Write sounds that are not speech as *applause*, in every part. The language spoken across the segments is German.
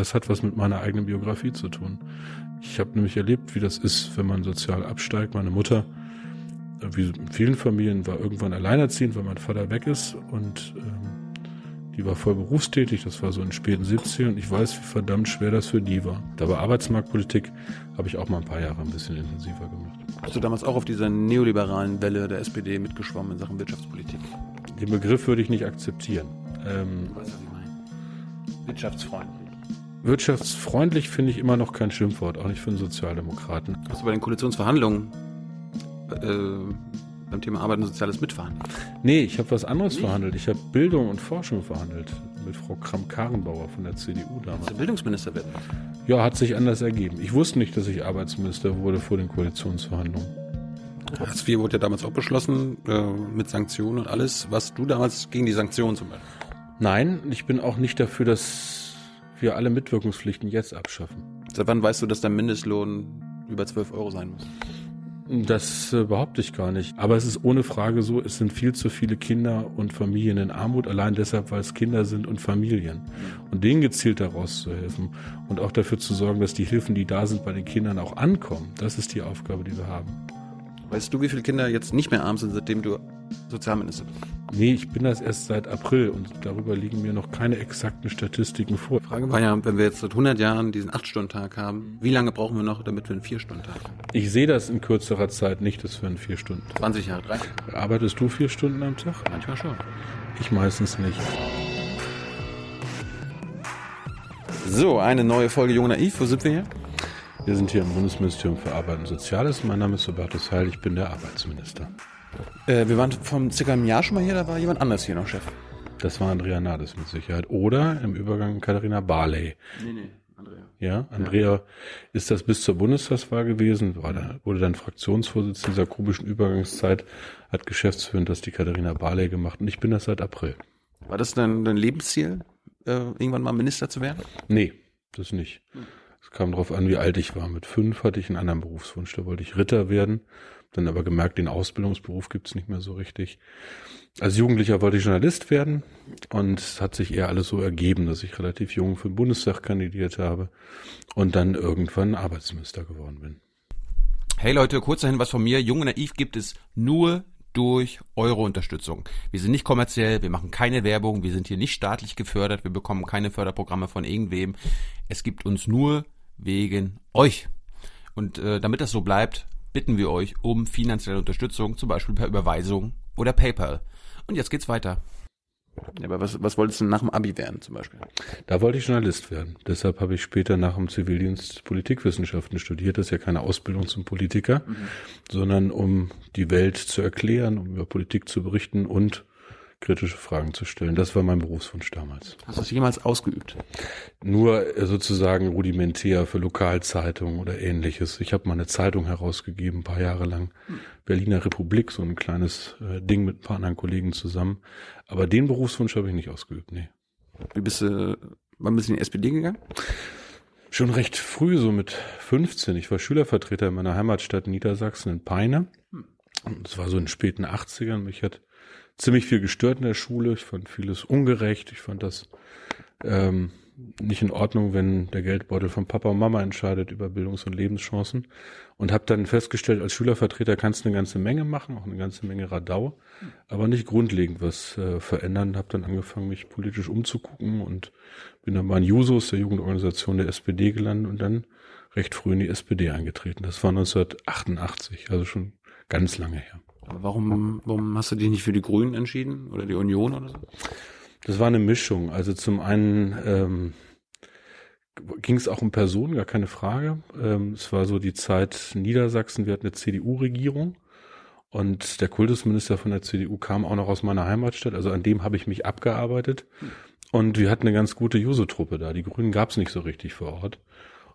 Das hat was mit meiner eigenen Biografie zu tun. Ich habe nämlich erlebt, wie das ist, wenn man sozial absteigt. Meine Mutter, wie in vielen Familien, war irgendwann alleinerziehend, weil mein Vater weg ist und ähm, die war voll berufstätig, das war so in den späten 70 und ich weiß, wie verdammt schwer das für die war. Da war Arbeitsmarktpolitik, habe ich auch mal ein paar Jahre ein bisschen intensiver gemacht. Hast du damals auch auf dieser neoliberalen Welle der SPD mitgeschwommen in Sachen Wirtschaftspolitik? Den Begriff würde ich nicht akzeptieren. Ähm, weißt du, was ich meine? Wirtschaftsfreundlich. Wirtschaftsfreundlich finde ich immer noch kein Schimpfwort, auch nicht für einen Sozialdemokraten. Hast du bei den Koalitionsverhandlungen äh, beim Thema Arbeit und Soziales mitverhandelt? Nee, ich habe was anderes nee. verhandelt. Ich habe Bildung und Forschung verhandelt mit Frau Kramp-Karrenbauer von der CDU damals. Willst du Bildungsminister werden? Ja, hat sich anders ergeben. Ich wusste nicht, dass ich Arbeitsminister wurde vor den Koalitionsverhandlungen. Hartz IV wurde ja damals auch beschlossen äh, mit Sanktionen und alles. Was du damals gegen die Sanktionen zum Beispiel? Nein, ich bin auch nicht dafür, dass wir alle Mitwirkungspflichten jetzt abschaffen. Seit wann weißt du, dass dein Mindestlohn über 12 Euro sein muss? Das äh, behaupte ich gar nicht. Aber es ist ohne Frage so, es sind viel zu viele Kinder und Familien in Armut, allein deshalb, weil es Kinder sind und Familien. Und denen gezielt daraus zu helfen und auch dafür zu sorgen, dass die Hilfen, die da sind, bei den Kindern auch ankommen. Das ist die Aufgabe, die wir haben. Weißt du, wie viele Kinder jetzt nicht mehr arm sind, seitdem du Sozialminister bist? Nee, ich bin das erst seit April und darüber liegen mir noch keine exakten Statistiken vor. Frage war ja, wenn wir jetzt seit 100 Jahren diesen 8-Stunden-Tag haben, wie lange brauchen wir noch, damit wir einen 4-Stunden-Tag haben? Ich sehe das in kürzerer Zeit nicht, dass wir einen 4 Stunden. 20 Jahre, 30? Arbeitest du vier Stunden am Tag? Manchmal schon. Ich meistens nicht. So, eine neue Folge Jung Naiv. Wo sind wir hier? Wir sind hier im Bundesministerium für Arbeit und Soziales. Mein Name ist Robertus Heil, ich bin der Arbeitsminister. Äh, wir waren vor circa einem Jahr schon mal hier, da war jemand anders hier noch Chef. Das war Andrea Nades mit Sicherheit. Oder im Übergang Katharina Barley. Nee, nee, Andrea. Ja, Andrea ja. ist das bis zur Bundestagswahl gewesen, war da, wurde dann Fraktionsvorsitzender dieser komischen Übergangszeit, hat geschäftsführend das die Katharina Barley gemacht und ich bin das seit April. War das dein, dein Lebensziel, äh, irgendwann mal Minister zu werden? Nee, das nicht. Hm. Es kam darauf an, wie alt ich war. Mit fünf hatte ich einen anderen Berufswunsch. Da wollte ich Ritter werden. Dann aber gemerkt, den Ausbildungsberuf gibt's nicht mehr so richtig. Als Jugendlicher wollte ich Journalist werden und es hat sich eher alles so ergeben, dass ich relativ jung für den Bundestag kandidiert habe und dann irgendwann Arbeitsminister geworden bin. Hey Leute, kurz dahin was von mir. Jung und Naiv gibt es nur durch eure Unterstützung. Wir sind nicht kommerziell, wir machen keine Werbung, wir sind hier nicht staatlich gefördert, wir bekommen keine Förderprogramme von irgendwem. Es gibt uns nur wegen euch. Und äh, damit das so bleibt, bitten wir euch um finanzielle Unterstützung, zum Beispiel per Überweisung oder PayPal. Und jetzt geht's weiter. Ja, aber was, was wolltest du nach dem Abi werden zum Beispiel? Da wollte ich Journalist werden. Deshalb habe ich später nach dem Zivildienst Politikwissenschaften studiert. Das ist ja keine Ausbildung zum Politiker, mhm. sondern um die Welt zu erklären, um über Politik zu berichten und kritische Fragen zu stellen. Das war mein Berufswunsch damals. Hast du es jemals ausgeübt? Nur äh, sozusagen rudimentär für Lokalzeitungen oder ähnliches. Ich habe mal eine Zeitung herausgegeben, ein paar Jahre lang. Hm. Berliner Republik, so ein kleines äh, Ding mit ein paar anderen Kollegen zusammen. Aber den Berufswunsch habe ich nicht ausgeübt, nee. Wie bist du, wann bist du in die SPD gegangen? Schon recht früh, so mit 15. Ich war Schülervertreter in meiner Heimatstadt Niedersachsen in Peine. Hm. Und es war so in den späten 80ern. Mich hat ziemlich viel gestört in der Schule. Ich fand vieles ungerecht. Ich fand das ähm, nicht in Ordnung, wenn der Geldbeutel von Papa und Mama entscheidet über Bildungs- und Lebenschancen. Und habe dann festgestellt, als Schülervertreter kannst du eine ganze Menge machen, auch eine ganze Menge Radau, aber nicht grundlegend was äh, verändern. Habe dann angefangen, mich politisch umzugucken und bin dann bei den Jusos, der Jugendorganisation der SPD, gelandet und dann recht früh in die SPD eingetreten. Das war 1988, also schon ganz lange her. Aber warum, warum hast du dich nicht für die Grünen entschieden oder die Union oder so? Das war eine Mischung. Also zum einen ähm, ging es auch um Personen, gar keine Frage. Ähm, es war so die Zeit Niedersachsen, wir hatten eine CDU-Regierung und der Kultusminister von der CDU kam auch noch aus meiner Heimatstadt, also an dem habe ich mich abgearbeitet. Und wir hatten eine ganz gute Juso-Truppe da. Die Grünen gab es nicht so richtig vor Ort.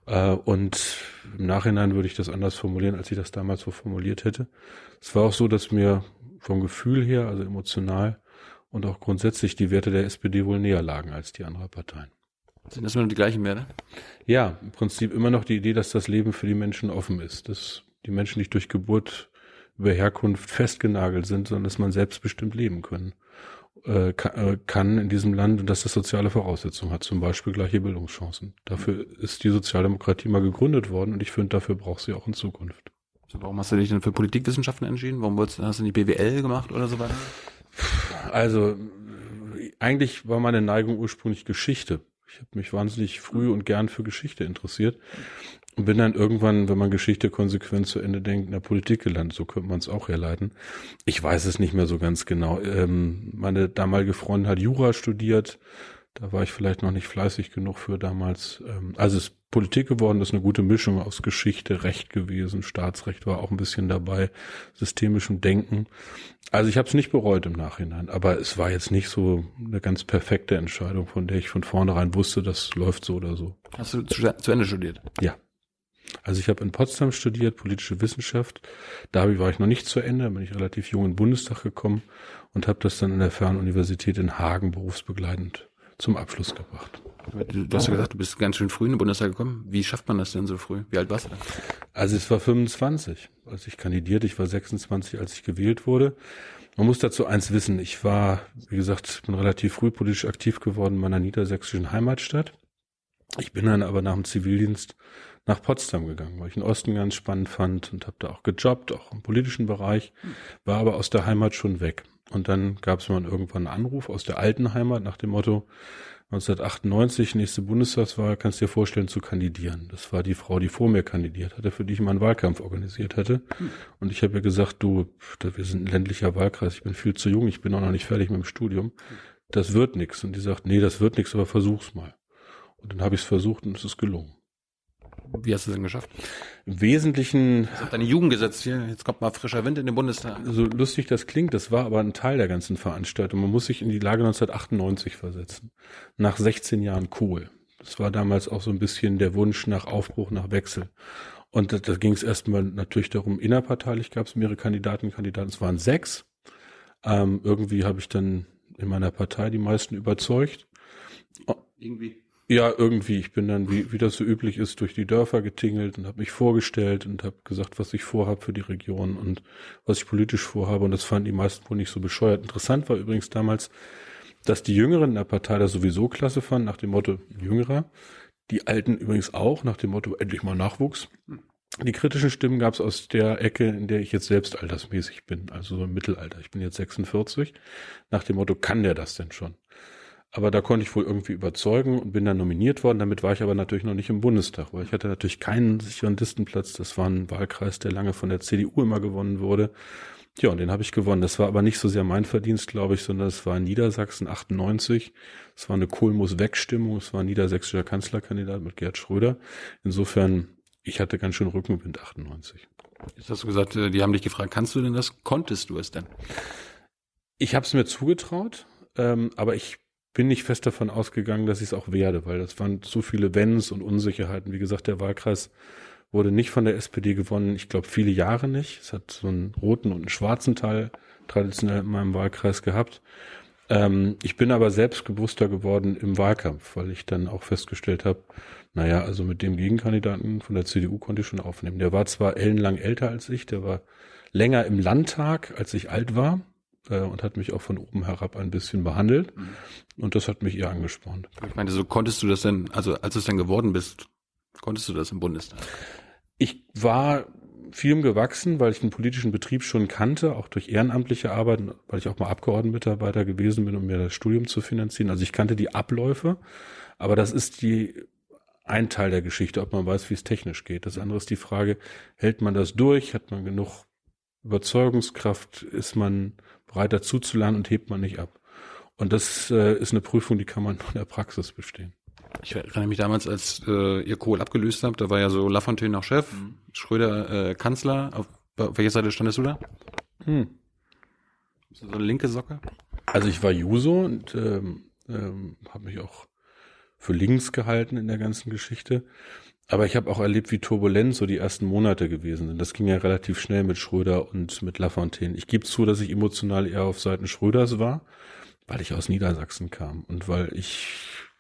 Äh, und im Nachhinein würde ich das anders formulieren, als ich das damals so formuliert hätte. Es war auch so, dass mir vom Gefühl her, also emotional und auch grundsätzlich die Werte der SPD wohl näher lagen als die anderen Parteien. Sind das immer noch die gleichen Werte? Ja, im Prinzip immer noch die Idee, dass das Leben für die Menschen offen ist, dass die Menschen nicht durch Geburt über Herkunft festgenagelt sind, sondern dass man selbstbestimmt leben können. Äh, äh, kann in diesem Land und dass das soziale Voraussetzungen hat, zum Beispiel gleiche Bildungschancen. Dafür ist die Sozialdemokratie mal gegründet worden und ich finde, dafür braucht sie auch in Zukunft. So, warum hast du dich denn für Politikwissenschaften entschieden? Warum wolltest, hast du nicht BWL gemacht oder so weiter? Also eigentlich war meine Neigung ursprünglich Geschichte. Ich habe mich wahnsinnig früh und gern für Geschichte interessiert und bin dann irgendwann, wenn man Geschichte konsequent zu Ende denkt, in der Politik gelandet. So könnte man es auch herleiten. Ich weiß es nicht mehr so ganz genau. Ähm, meine damalige Freundin hat Jura studiert. Da war ich vielleicht noch nicht fleißig genug für damals. Ähm, also es ist Politik geworden, das ist eine gute Mischung aus Geschichte, Recht gewesen, Staatsrecht war auch ein bisschen dabei, systemischem Denken. Also ich habe es nicht bereut im Nachhinein, aber es war jetzt nicht so eine ganz perfekte Entscheidung, von der ich von vornherein wusste, das läuft so oder so. Hast du zu, zu Ende studiert? Ja. Also ich habe in Potsdam studiert, politische Wissenschaft. Da war ich noch nicht zu Ende, bin ich relativ jung in den Bundestag gekommen und habe das dann in der Fernuniversität in Hagen berufsbegleitend zum Abschluss gebracht. Du hast ja gesagt, du bist ganz schön früh in den Bundestag gekommen. Wie schafft man das denn so früh? Wie alt warst du da? Also es war 25, als ich kandidierte. Ich war 26, als ich gewählt wurde. Man muss dazu eins wissen. Ich war, wie gesagt, bin relativ früh politisch aktiv geworden in meiner niedersächsischen Heimatstadt. Ich bin dann aber nach dem Zivildienst nach Potsdam gegangen, weil ich den Osten ganz spannend fand und habe da auch gejobbt, auch im politischen Bereich, war aber aus der Heimat schon weg. Und dann gab es mal irgendwann einen Anruf aus der alten Heimat nach dem Motto, 1998, nächste Bundestagswahl, kannst du dir vorstellen zu kandidieren. Das war die Frau, die vor mir kandidiert hatte, für die ich meinen Wahlkampf organisiert hatte. Und ich habe ihr gesagt, du, wir sind ein ländlicher Wahlkreis, ich bin viel zu jung, ich bin auch noch nicht fertig mit dem Studium. Das wird nichts. Und die sagt, nee, das wird nichts, aber versuch's mal. Und dann habe ich es versucht und es ist gelungen. Wie hast du es denn geschafft? Im Wesentlichen. Das hat deine Jugend gesetzt hier. Jetzt kommt mal frischer Wind in den Bundestag. So lustig das klingt, das war aber ein Teil der ganzen Veranstaltung. Man muss sich in die Lage 1998 versetzen. Nach 16 Jahren Kohl. Das war damals auch so ein bisschen der Wunsch nach Aufbruch, nach Wechsel. Und da, da ging es erstmal natürlich darum, innerparteilich gab es mehrere Kandidaten, Kandidaten, es waren sechs. Ähm, irgendwie habe ich dann in meiner Partei die meisten überzeugt. Irgendwie. Ja, irgendwie. Ich bin dann, wie, wie das so üblich ist, durch die Dörfer getingelt und habe mich vorgestellt und habe gesagt, was ich vorhabe für die Region und was ich politisch vorhabe. Und das fanden die meisten wohl nicht so bescheuert. Interessant war übrigens damals, dass die Jüngeren in der Partei das sowieso klasse fanden, nach dem Motto Jüngerer. Die Alten übrigens auch, nach dem Motto endlich mal Nachwuchs. Die kritischen Stimmen gab es aus der Ecke, in der ich jetzt selbst altersmäßig bin, also so im Mittelalter. Ich bin jetzt 46. Nach dem Motto, kann der das denn schon? Aber da konnte ich wohl irgendwie überzeugen und bin dann nominiert worden. Damit war ich aber natürlich noch nicht im Bundestag, weil ich hatte natürlich keinen sicheren Listenplatz. Das war ein Wahlkreis, der lange von der CDU immer gewonnen wurde. Ja, und den habe ich gewonnen. Das war aber nicht so sehr mein Verdienst, glaube ich, sondern es war in Niedersachsen 98. Es war eine Kohlmus-Wegstimmung. Es war ein niedersächsischer Kanzlerkandidat mit Gerd Schröder. Insofern, ich hatte ganz schön Rückenwind 98. Jetzt hast du gesagt, äh, die haben dich gefragt, kannst du denn das? Konntest du es denn? Ich habe es mir zugetraut, ähm, aber ich bin nicht fest davon ausgegangen, dass ich es auch werde, weil das waren zu viele Wenns und Unsicherheiten. Wie gesagt, der Wahlkreis wurde nicht von der SPD gewonnen. Ich glaube, viele Jahre nicht. Es hat so einen roten und einen schwarzen Teil traditionell in meinem Wahlkreis gehabt. Ähm, ich bin aber selbstbewusster geworden im Wahlkampf, weil ich dann auch festgestellt habe, naja, also mit dem Gegenkandidaten von der CDU konnte ich schon aufnehmen. Der war zwar ellenlang älter als ich, der war länger im Landtag, als ich alt war äh, und hat mich auch von oben herab ein bisschen behandelt. Mhm. Und das hat mich eher angespornt. Ich meine, so konntest du das denn, also als du es dann geworden bist, konntest du das im Bundestag? Ich war vielem gewachsen, weil ich den politischen Betrieb schon kannte, auch durch ehrenamtliche Arbeit, weil ich auch mal Abgeordnetenmitarbeiter gewesen bin, um mir das Studium zu finanzieren. Also ich kannte die Abläufe, aber das ist die ein Teil der Geschichte, ob man weiß, wie es technisch geht. Das andere ist die Frage, hält man das durch? Hat man genug Überzeugungskraft? Ist man bereit dazu zu lernen und hebt man nicht ab. Und das äh, ist eine Prüfung, die kann man nur in der Praxis bestehen. Ich erinnere mich damals, als äh, ihr Kohl abgelöst habt, da war ja so Lafontaine noch Chef, mhm. Schröder äh, Kanzler. Auf, auf welcher Seite standest du da? Hm. So eine linke Socke? Also ich war Juso und ähm, ähm, habe mich auch für links gehalten in der ganzen Geschichte. Aber ich habe auch erlebt, wie turbulent so die ersten Monate gewesen sind. Das ging ja relativ schnell mit Schröder und mit Lafontaine. Ich gebe zu, dass ich emotional eher auf Seiten Schröders war, weil ich aus Niedersachsen kam und weil ich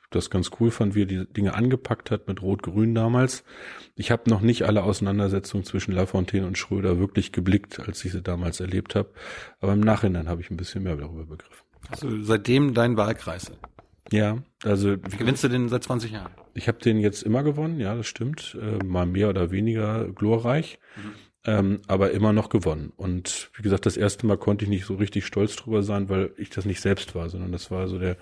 das ganz cool fand, wie er die Dinge angepackt hat mit Rot-Grün damals. Ich habe noch nicht alle Auseinandersetzungen zwischen Lafontaine und Schröder wirklich geblickt, als ich sie damals erlebt habe. Aber im Nachhinein habe ich ein bisschen mehr darüber begriffen. Du seitdem deinen Wahlkreis? Ja, also Wie gewinnst du den seit 20 Jahren? ich habe den jetzt immer gewonnen, ja, das stimmt. Äh, mal mehr oder weniger glorreich, ähm, aber immer noch gewonnen. Und wie gesagt, das erste Mal konnte ich nicht so richtig stolz drüber sein, weil ich das nicht selbst war, sondern das war so der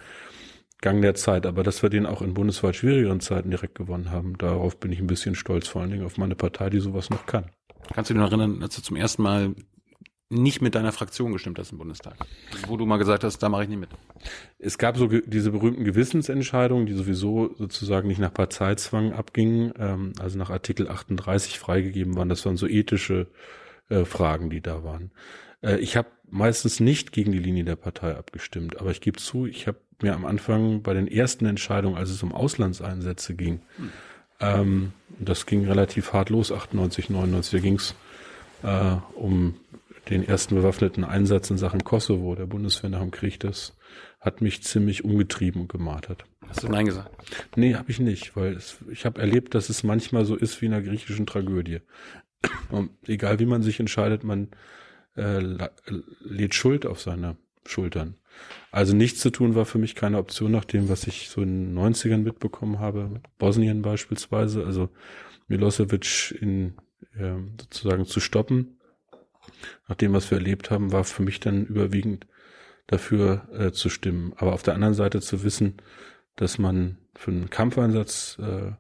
Gang der Zeit. Aber dass wir den auch in bundesweit schwierigeren Zeiten direkt gewonnen haben, darauf bin ich ein bisschen stolz, vor allen Dingen auf meine Partei, die sowas noch kann. Kannst du dich noch erinnern, als du zum ersten Mal nicht mit deiner Fraktion gestimmt hast im Bundestag? Wo du mal gesagt hast, da mache ich nicht mit. Es gab so diese berühmten Gewissensentscheidungen, die sowieso sozusagen nicht nach Parteizwang abgingen, ähm, also nach Artikel 38 freigegeben waren. Das waren so ethische äh, Fragen, die da waren. Äh, ich habe meistens nicht gegen die Linie der Partei abgestimmt, aber ich gebe zu, ich habe mir am Anfang bei den ersten Entscheidungen, als es um Auslandseinsätze ging, ähm, das ging relativ hart los, 98, 99, da ging es äh, um den ersten bewaffneten Einsatz in Sachen Kosovo der Bundeswehr nach dem Krieg. Das hat mich ziemlich umgetrieben und gemartert. Hast du Nein gesagt? Nee, habe ich nicht, weil es, ich habe erlebt, dass es manchmal so ist wie in einer griechischen Tragödie. Und egal wie man sich entscheidet, man äh, lädt Schuld auf seine Schultern. Also nichts zu tun war für mich keine Option nach dem, was ich so in den 90ern mitbekommen habe, Bosnien beispielsweise, also Milosevic in äh, sozusagen zu stoppen. Nach dem, was wir erlebt haben, war für mich dann überwiegend dafür äh, zu stimmen. Aber auf der anderen Seite zu wissen, dass man für einen Kampfeinsatz äh,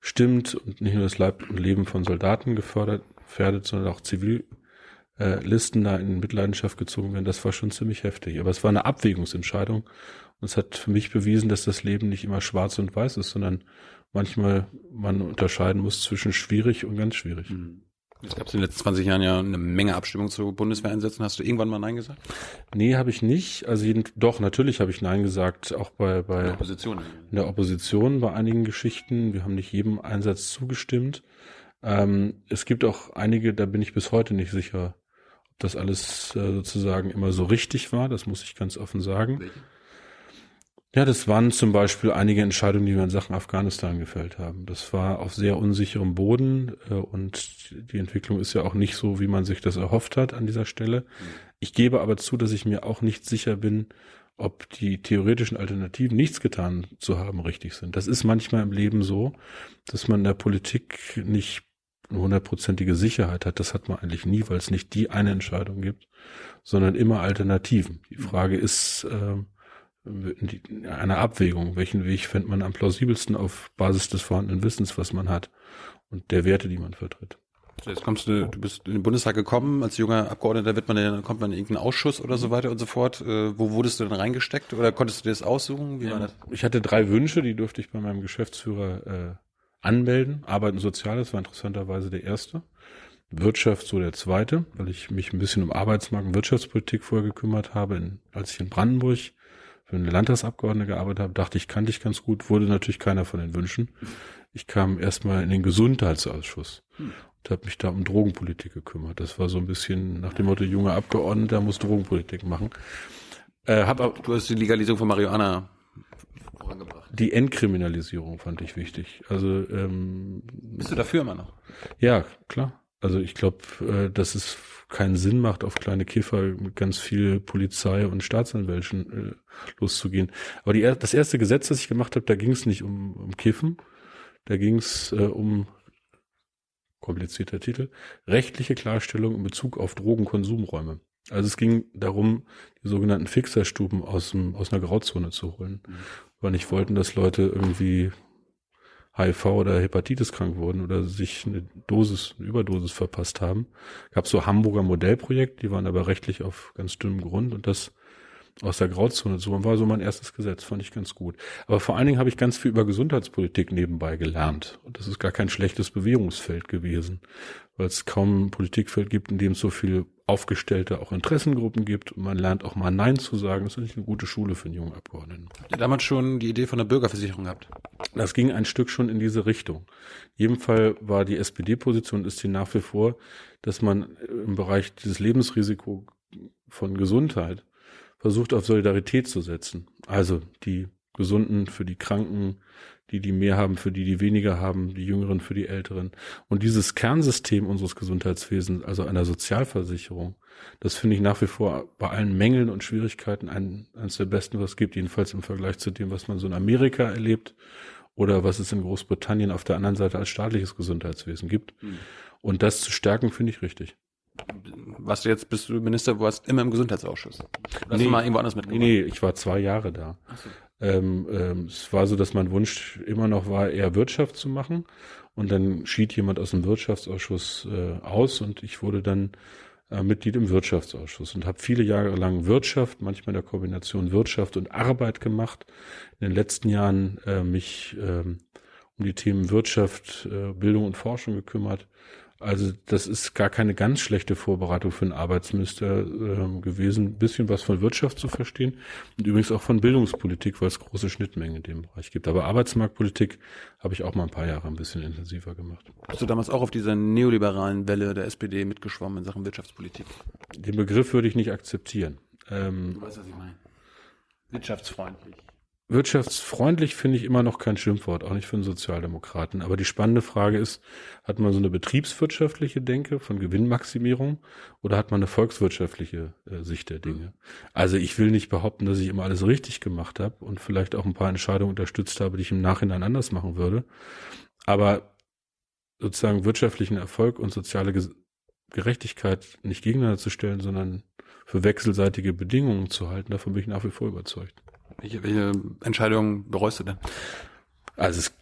stimmt und nicht nur das Leib und Leben von Soldaten gefördert, gefährdet, sondern auch Zivilisten äh, da in Mitleidenschaft gezogen werden, das war schon ziemlich heftig. Aber es war eine Abwägungsentscheidung und es hat für mich bewiesen, dass das Leben nicht immer schwarz und weiß ist, sondern manchmal man unterscheiden muss zwischen schwierig und ganz schwierig. Es gab in den letzten 20 Jahren ja eine Menge Abstimmung zu Bundeswehreinsätzen. Hast du irgendwann mal Nein gesagt? Nee, habe ich nicht. Also jeden, doch, natürlich habe ich Nein gesagt, auch bei, In bei der Opposition. in der Opposition bei einigen Geschichten. Wir haben nicht jedem Einsatz zugestimmt. Ähm, es gibt auch einige, da bin ich bis heute nicht sicher, ob das alles äh, sozusagen immer so richtig war. Das muss ich ganz offen sagen. Welche? Ja, das waren zum Beispiel einige Entscheidungen, die wir in Sachen Afghanistan gefällt haben. Das war auf sehr unsicherem Boden äh, und die Entwicklung ist ja auch nicht so, wie man sich das erhofft hat an dieser Stelle. Ich gebe aber zu, dass ich mir auch nicht sicher bin, ob die theoretischen Alternativen, nichts getan zu haben, richtig sind. Das ist manchmal im Leben so, dass man in der Politik nicht eine hundertprozentige Sicherheit hat. Das hat man eigentlich nie, weil es nicht die eine Entscheidung gibt, sondern immer Alternativen. Die Frage ist, ähm, die, eine Abwägung. Welchen Weg fände man am plausibelsten auf Basis des vorhandenen Wissens, was man hat und der Werte, die man vertritt? So, Jetzt kommst du, du bist in den Bundestag gekommen, als junger Abgeordneter wird man dann kommt man in irgendeinen Ausschuss oder so weiter und so fort. Äh, wo wurdest du denn reingesteckt oder konntest du dir das aussuchen? Wie war das? Ich hatte drei Wünsche, die durfte ich bei meinem Geschäftsführer äh, anmelden. Arbeit und Soziales war interessanterweise der erste. Wirtschaft so der zweite, weil ich mich ein bisschen um Arbeitsmarkt und Wirtschaftspolitik vorher gekümmert habe. In, als ich in Brandenburg für eine Landtagsabgeordnete gearbeitet habe, dachte ich, kannte ich ganz gut, wurde natürlich keiner von den Wünschen. Ich kam erstmal in den Gesundheitsausschuss Hm. und habe mich da um Drogenpolitik gekümmert. Das war so ein bisschen nach dem Motto, junger Abgeordneter muss Drogenpolitik machen. Äh, hab, Du hast die Legalisierung von Marihuana vorangebracht. die Entkriminalisierung fand ich wichtig. Also ähm, Bist du dafür immer noch? ja, klar. Also ich glaube, äh, dass es keinen Sinn macht, auf kleine Kiffer mit ganz viel Polizei und Staatsanwälten äh, loszugehen. Aber die, das erste Gesetz, das ich gemacht habe, da ging es nicht um, um Kiffen, da ging es äh, um komplizierter Titel, rechtliche Klarstellung in Bezug auf Drogenkonsumräume. Also es ging darum, die sogenannten Fixerstuben aus, dem, aus einer Grauzone zu holen, weil nicht wollten, dass Leute irgendwie HIV oder Hepatitis krank wurden oder sich eine Dosis, eine Überdosis verpasst haben. Gab so Hamburger Modellprojekt, die waren aber rechtlich auf ganz dünnem Grund und das aus der Grauzone zu war so mein erstes Gesetz, fand ich ganz gut. Aber vor allen Dingen habe ich ganz viel über Gesundheitspolitik nebenbei gelernt. Und das ist gar kein schlechtes Bewährungsfeld gewesen, weil es kaum ein Politikfeld gibt, in dem es so viel aufgestellte auch Interessengruppen gibt und man lernt auch mal Nein zu sagen. Das ist eigentlich eine gute Schule für einen jungen Abgeordneten. Habt ihr damals schon die Idee von der Bürgerversicherung gehabt? Das ging ein Stück schon in diese Richtung. In jedem Fall war die SPD-Position, ist sie nach wie vor, dass man im Bereich dieses Lebensrisiko von Gesundheit versucht, auf Solidarität zu setzen. Also die Gesunden für die Kranken, die, die mehr haben, für die, die weniger haben, die Jüngeren für die Älteren. Und dieses Kernsystem unseres Gesundheitswesens, also einer Sozialversicherung, das finde ich nach wie vor bei allen Mängeln und Schwierigkeiten ein, eines der besten, was es gibt, jedenfalls im Vergleich zu dem, was man so in Amerika erlebt oder was es in Großbritannien auf der anderen Seite als staatliches Gesundheitswesen gibt. Mhm. Und das zu stärken, finde ich richtig. Was du jetzt bist du Minister, du warst immer im Gesundheitsausschuss. Hast nee, du mal irgendwo anders mitgemacht? Nee, nee, ich war zwei Jahre da. So. Ähm, ähm, es war so, dass mein Wunsch immer noch war, eher Wirtschaft zu machen. Und dann schied jemand aus dem Wirtschaftsausschuss äh, aus und ich wurde dann äh, Mitglied im Wirtschaftsausschuss und habe viele Jahre lang Wirtschaft, manchmal in der Kombination Wirtschaft und Arbeit gemacht. In den letzten Jahren äh, mich äh, um die Themen Wirtschaft, äh, Bildung und Forschung gekümmert also das ist gar keine ganz schlechte Vorbereitung für einen Arbeitsminister äh, gewesen, ein bisschen was von Wirtschaft zu verstehen und übrigens auch von Bildungspolitik, weil es große Schnittmengen in dem Bereich gibt. Aber Arbeitsmarktpolitik habe ich auch mal ein paar Jahre ein bisschen intensiver gemacht. Hast du damals auch auf dieser neoliberalen Welle der SPD mitgeschwommen in Sachen Wirtschaftspolitik? Den Begriff würde ich nicht akzeptieren. Ähm, du weißt, was ich meine. Wirtschaftsfreundlich. Wirtschaftsfreundlich finde ich immer noch kein Schimpfwort, auch nicht für einen Sozialdemokraten. Aber die spannende Frage ist, hat man so eine betriebswirtschaftliche Denke von Gewinnmaximierung oder hat man eine volkswirtschaftliche äh, Sicht der Dinge? Also ich will nicht behaupten, dass ich immer alles richtig gemacht habe und vielleicht auch ein paar Entscheidungen unterstützt habe, die ich im Nachhinein anders machen würde. Aber sozusagen wirtschaftlichen Erfolg und soziale Gerechtigkeit nicht gegeneinander zu stellen, sondern für wechselseitige Bedingungen zu halten, davon bin ich nach wie vor überzeugt. Welche, welche Entscheidung bereust du denn? Also es,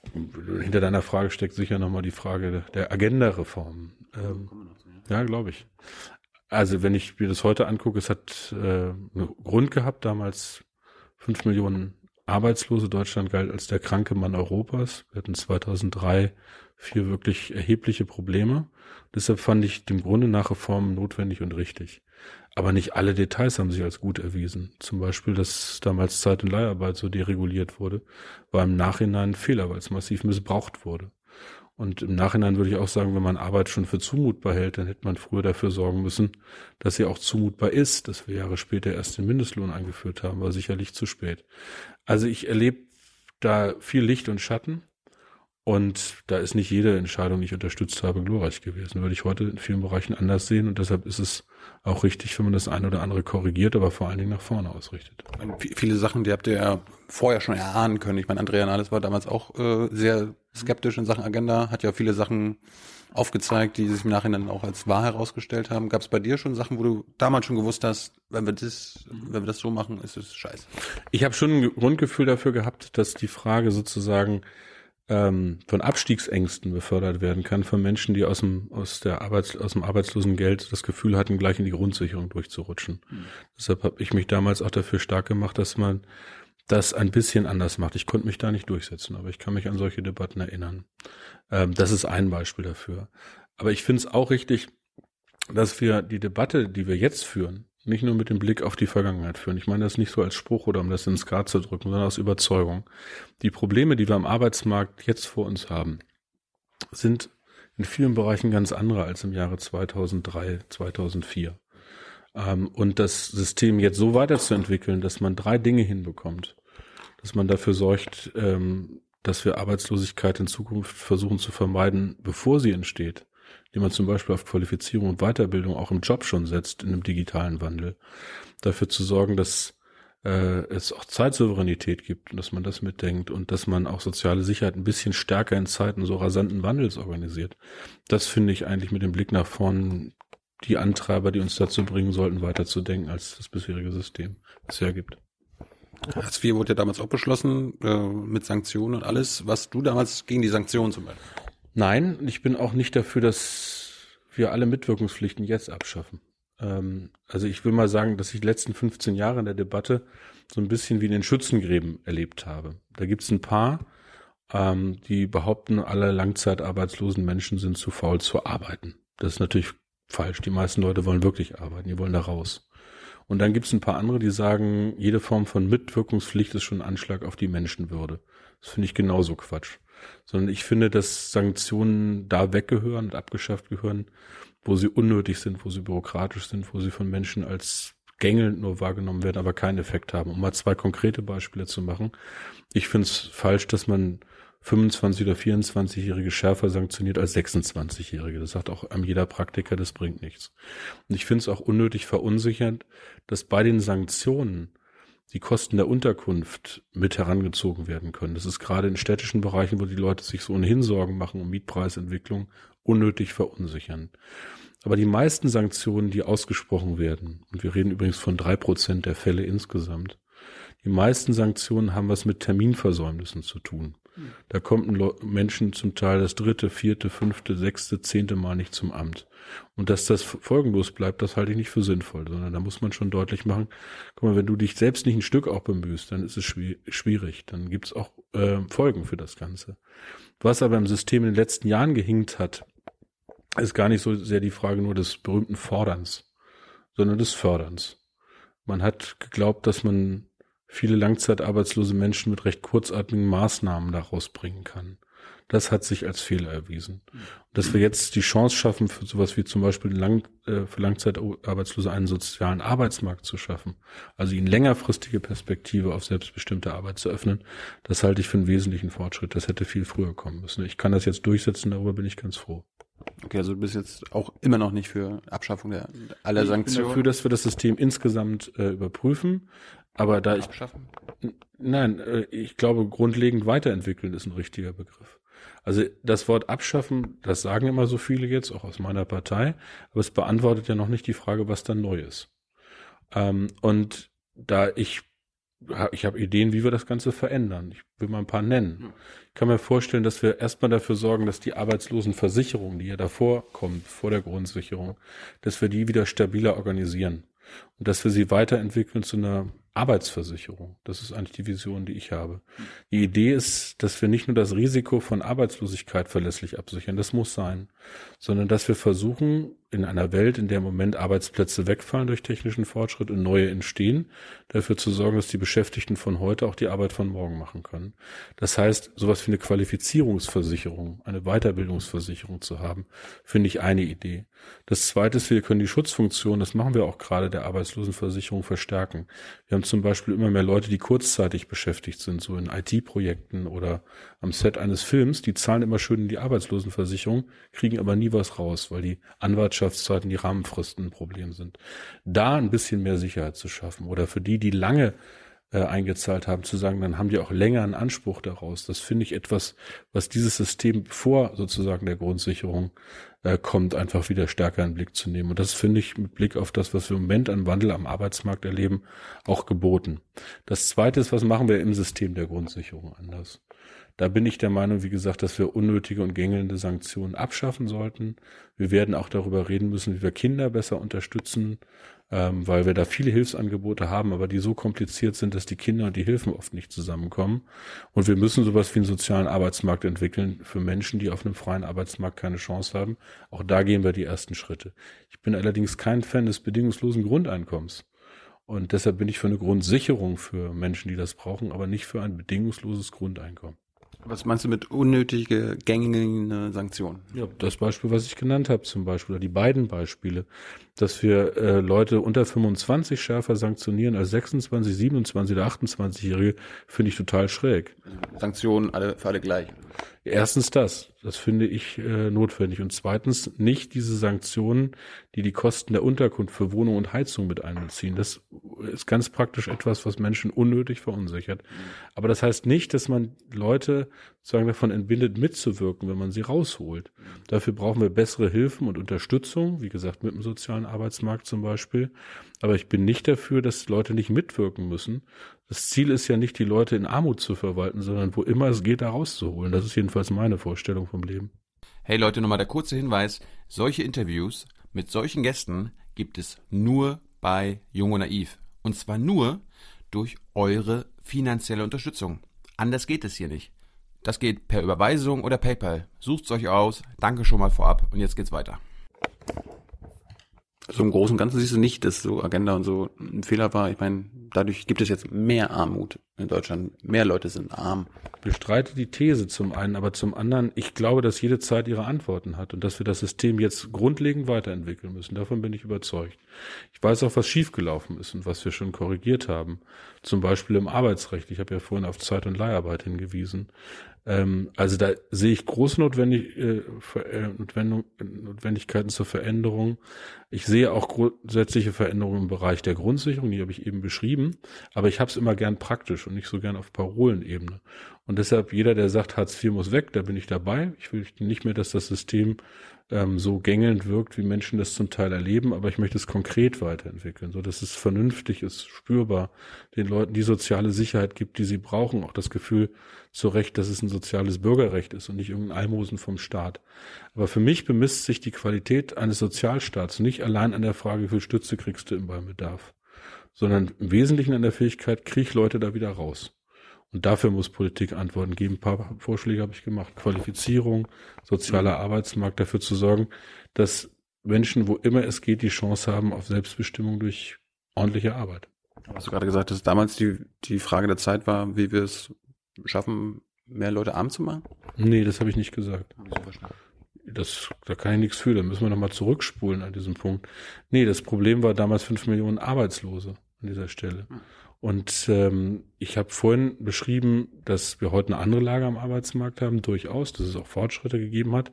hinter deiner Frage steckt sicher nochmal die Frage der Agenda-Reform. Ähm, ja, glaube ich. Also wenn ich mir das heute angucke, es hat äh, einen Grund gehabt, damals fünf Millionen Arbeitslose. Deutschland galt als der kranke Mann Europas. Wir hatten 2003 vier wirklich erhebliche Probleme. Deshalb fand ich dem Grunde nach Reformen notwendig und richtig. Aber nicht alle Details haben sich als gut erwiesen. Zum Beispiel, dass damals Zeit- und Leiharbeit so dereguliert wurde, war im Nachhinein ein Fehler, weil es massiv missbraucht wurde. Und im Nachhinein würde ich auch sagen, wenn man Arbeit schon für zumutbar hält, dann hätte man früher dafür sorgen müssen, dass sie auch zumutbar ist. Dass wir Jahre später erst den Mindestlohn eingeführt haben, war sicherlich zu spät. Also ich erlebe da viel Licht und Schatten. Und da ist nicht jede Entscheidung, die ich unterstützt habe, glorreich gewesen. Würde ich heute in vielen Bereichen anders sehen. Und deshalb ist es auch richtig, wenn man das eine oder andere korrigiert, aber vor allen Dingen nach vorne ausrichtet. Viele Sachen, die habt ihr ja vorher schon erahnen können. Ich meine, Andrea Nahles war damals auch äh, sehr skeptisch in Sachen Agenda, hat ja viele Sachen aufgezeigt, die sich im Nachhinein auch als wahr herausgestellt haben. Gab es bei dir schon Sachen, wo du damals schon gewusst hast, wenn wir das, wenn wir das so machen, ist es scheiße? Ich habe schon ein Grundgefühl dafür gehabt, dass die Frage sozusagen ähm, von Abstiegsängsten befördert werden kann von Menschen, die aus dem aus der Arbeits aus dem Arbeitslosengeld das Gefühl hatten, gleich in die Grundsicherung durchzurutschen. Mhm. Deshalb habe ich mich damals auch dafür stark gemacht, dass man das ein bisschen anders macht. Ich konnte mich da nicht durchsetzen, aber ich kann mich an solche Debatten erinnern. Ähm, das ist ein Beispiel dafür. Aber ich finde es auch richtig, dass wir die Debatte, die wir jetzt führen, nicht nur mit dem Blick auf die Vergangenheit führen. Ich meine das nicht so als Spruch oder um das ins Grad zu drücken, sondern aus Überzeugung. Die Probleme, die wir am Arbeitsmarkt jetzt vor uns haben, sind in vielen Bereichen ganz andere als im Jahre 2003, 2004. Ähm, und das System jetzt so weiterzuentwickeln, dass man drei Dinge hinbekommt, dass man dafür sorgt, ähm, dass wir Arbeitslosigkeit in Zukunft versuchen zu vermeiden, bevor sie entsteht die man zum Beispiel auf Qualifizierung und Weiterbildung auch im Job schon setzt, in einem digitalen Wandel, dafür zu sorgen, dass äh, es auch Zeitsouveränität gibt und dass man das mitdenkt und dass man auch soziale Sicherheit ein bisschen stärker in Zeiten so rasanten Wandels organisiert. Das finde ich eigentlich mit dem Blick nach vorn die Antreiber, die uns dazu bringen sollten, weiterzudenken, als das bisherige System bisher gibt. Hartz IV wurde ja damals auch beschlossen, äh, mit Sanktionen und alles. Was du damals gegen die Sanktionen zum Beispiel? Nein, ich bin auch nicht dafür, dass wir alle Mitwirkungspflichten jetzt abschaffen. Ähm, also ich will mal sagen, dass ich die letzten 15 Jahre in der Debatte so ein bisschen wie in den Schützengräben erlebt habe. Da gibt es ein paar, ähm, die behaupten, alle langzeitarbeitslosen Menschen sind zu faul zu arbeiten. Das ist natürlich falsch. Die meisten Leute wollen wirklich arbeiten, die wollen da raus. Und dann gibt es ein paar andere, die sagen, jede Form von Mitwirkungspflicht ist schon ein Anschlag auf die Menschenwürde. Das finde ich genauso Quatsch sondern ich finde, dass Sanktionen da weggehören und abgeschafft gehören, wo sie unnötig sind, wo sie bürokratisch sind, wo sie von Menschen als gängelnd nur wahrgenommen werden, aber keinen Effekt haben. Um mal zwei konkrete Beispiele zu machen. Ich finde es falsch, dass man 25 oder 24-Jährige schärfer sanktioniert als 26-Jährige. Das sagt auch jeder Praktiker, das bringt nichts. Und ich finde es auch unnötig verunsichernd, dass bei den Sanktionen die Kosten der Unterkunft mit herangezogen werden können. Das ist gerade in städtischen Bereichen, wo die Leute sich so ohnehin Sorgen machen um Mietpreisentwicklung, unnötig verunsichern. Aber die meisten Sanktionen, die ausgesprochen werden, und wir reden übrigens von drei Prozent der Fälle insgesamt, die meisten Sanktionen haben was mit Terminversäumnissen zu tun. Da kommt ein Menschen zum Teil das dritte, vierte, fünfte, sechste, zehnte Mal nicht zum Amt. Und dass das folgenlos bleibt, das halte ich nicht für sinnvoll, sondern da muss man schon deutlich machen, guck mal, wenn du dich selbst nicht ein Stück auch bemühst, dann ist es schwierig. Dann gibt es auch äh, Folgen für das Ganze. Was aber im System in den letzten Jahren gehinkt hat, ist gar nicht so sehr die Frage nur des berühmten Forderns, sondern des Förderns. Man hat geglaubt, dass man viele langzeitarbeitslose Menschen mit recht kurzatmigen Maßnahmen daraus bringen kann. Das hat sich als Fehler erwiesen. Und dass wir jetzt die Chance schaffen, für sowas wie zum Beispiel lang, äh, für Langzeitarbeitslose einen sozialen Arbeitsmarkt zu schaffen, also ihnen längerfristige Perspektive auf selbstbestimmte Arbeit zu öffnen, das halte ich für einen wesentlichen Fortschritt. Das hätte viel früher kommen müssen. Ich kann das jetzt durchsetzen, darüber bin ich ganz froh. Okay, also du bist jetzt auch immer noch nicht für Abschaffung der aller Sanktionen. Ich bin dafür, dass wir das System insgesamt äh, überprüfen, aber da ich Abschaffen? Nein, äh, ich glaube, grundlegend weiterentwickeln ist ein richtiger Begriff. Also das Wort abschaffen, das sagen immer so viele jetzt, auch aus meiner Partei, aber es beantwortet ja noch nicht die Frage, was dann neu ist. Ähm, und da ich ich habe Ideen, wie wir das Ganze verändern. Ich will mal ein paar nennen. Ich kann mir vorstellen, dass wir erstmal dafür sorgen, dass die Arbeitslosenversicherung, die ja davor kommt, vor der Grundsicherung, dass wir die wieder stabiler organisieren und dass wir sie weiterentwickeln zu einer Arbeitsversicherung. Das ist eigentlich die Vision, die ich habe. Die Idee ist, dass wir nicht nur das Risiko von Arbeitslosigkeit verlässlich absichern, das muss sein, sondern dass wir versuchen, in einer Welt, in der im Moment Arbeitsplätze wegfallen durch technischen Fortschritt und neue entstehen, dafür zu sorgen, dass die Beschäftigten von heute auch die Arbeit von morgen machen können. Das heißt, sowas wie eine Qualifizierungsversicherung, eine Weiterbildungsversicherung zu haben, finde ich eine Idee. Das zweite ist, wir können die Schutzfunktion, das machen wir auch gerade der Arbeitslosenversicherung verstärken. Wir haben zum Beispiel immer mehr Leute, die kurzzeitig beschäftigt sind, so in IT-Projekten oder am Set eines Films, die zahlen immer schön in die Arbeitslosenversicherung, kriegen aber nie was raus, weil die Anwartschaftszeiten, die Rahmenfristen ein Problem sind. Da ein bisschen mehr Sicherheit zu schaffen oder für die, die lange äh, eingezahlt haben, zu sagen, dann haben die auch länger einen Anspruch daraus. Das finde ich etwas, was dieses System vor sozusagen der Grundsicherung äh, kommt, einfach wieder stärker in den Blick zu nehmen. Und das finde ich mit Blick auf das, was wir im Moment an Wandel am Arbeitsmarkt erleben, auch geboten. Das Zweite ist, was machen wir im System der Grundsicherung anders? Da bin ich der Meinung, wie gesagt, dass wir unnötige und gängelnde Sanktionen abschaffen sollten. Wir werden auch darüber reden müssen, wie wir Kinder besser unterstützen, ähm, weil wir da viele Hilfsangebote haben, aber die so kompliziert sind, dass die Kinder und die Hilfen oft nicht zusammenkommen. Und wir müssen sowas wie einen sozialen Arbeitsmarkt entwickeln für Menschen, die auf einem freien Arbeitsmarkt keine Chance haben. Auch da gehen wir die ersten Schritte. Ich bin allerdings kein Fan des bedingungslosen Grundeinkommens. Und deshalb bin ich für eine Grundsicherung für Menschen, die das brauchen, aber nicht für ein bedingungsloses Grundeinkommen. Was meinst du mit unnötige, gängige Sanktionen? Ja, das Beispiel, was ich genannt habe zum Beispiel, oder die beiden Beispiele, dass wir äh, Leute unter 25 schärfer sanktionieren als 26, 27 oder 28-Jährige, finde ich total schräg. Sanktionen alle für alle gleich. Erstens das, das finde ich äh, notwendig. Und zweitens nicht diese Sanktionen, die die Kosten der Unterkunft für Wohnung und Heizung mit einbeziehen. Das ist ganz praktisch etwas, was Menschen unnötig verunsichert. Aber das heißt nicht, dass man Leute sozusagen davon entbindet, mitzuwirken, wenn man sie rausholt. Dafür brauchen wir bessere Hilfen und Unterstützung, wie gesagt, mit dem sozialen Arbeitsmarkt zum Beispiel. Aber ich bin nicht dafür, dass Leute nicht mitwirken müssen, das Ziel ist ja nicht, die Leute in Armut zu verwalten, sondern wo immer es geht, da rauszuholen. Das ist jedenfalls meine Vorstellung vom Leben. Hey Leute, nochmal der kurze Hinweis. Solche Interviews mit solchen Gästen gibt es nur bei Jung und Naiv. Und zwar nur durch eure finanzielle Unterstützung. Anders geht es hier nicht. Das geht per Überweisung oder PayPal. Sucht's euch aus. Danke schon mal vorab und jetzt geht's weiter. So im Großen und Ganzen siehst du nicht, dass so Agenda und so ein Fehler war. Ich meine, dadurch gibt es jetzt mehr Armut in Deutschland. Mehr Leute sind arm. Bestreite die These zum einen, aber zum anderen, ich glaube, dass jede Zeit ihre Antworten hat und dass wir das System jetzt grundlegend weiterentwickeln müssen. Davon bin ich überzeugt. Ich weiß auch, was schiefgelaufen ist und was wir schon korrigiert haben. Zum Beispiel im Arbeitsrecht. Ich habe ja vorhin auf Zeit- und Leiharbeit hingewiesen. Ähm, also da sehe ich große Notwendig, äh, äh Notwendigkeiten zur Veränderung. Ich sehe auch grundsätzliche Veränderungen im Bereich der Grundsicherung, die habe ich eben beschrieben, aber ich habe es immer gern praktisch und nicht so gern auf Parolenebene. Und deshalb jeder, der sagt, Hartz IV muss weg, da bin ich dabei. Ich will nicht mehr, dass das System ähm, so gängelnd wirkt, wie Menschen das zum Teil erleben, aber ich möchte es konkret weiterentwickeln, so dass es vernünftig ist, spürbar, den Leuten die soziale Sicherheit gibt, die sie brauchen, auch das Gefühl zu Recht, dass es ein soziales Bürgerrecht ist und nicht irgendein Almosen vom Staat. Aber für mich bemisst sich die Qualität eines Sozialstaats nicht allein an der Frage, wie viel Stütze kriegst du im Bedarf, sondern im Wesentlichen an der Fähigkeit, krieg Leute da wieder raus. Und dafür muss Politik Antworten geben. Ein paar Vorschläge habe ich gemacht. Qualifizierung, sozialer. Arbeitsmarkt, dafür zu sorgen, dass Menschen, wo immer es geht, die Chance haben auf Selbstbestimmung durch ordentliche Arbeit. Hast du gerade gesagt, dass damals die, die Frage der Zeit war, wie wir es schaffen, mehr Leute arm zu machen? Nee, das habe ich nicht gesagt. Das, da kann ich nichts für, da müssen wir nochmal zurückspulen an diesem Punkt. Nee, das Problem war damals fünf Millionen Arbeitslose an dieser Stelle. Hm. Und ähm, ich habe vorhin beschrieben, dass wir heute eine andere Lage am Arbeitsmarkt haben, durchaus, dass es auch Fortschritte gegeben hat,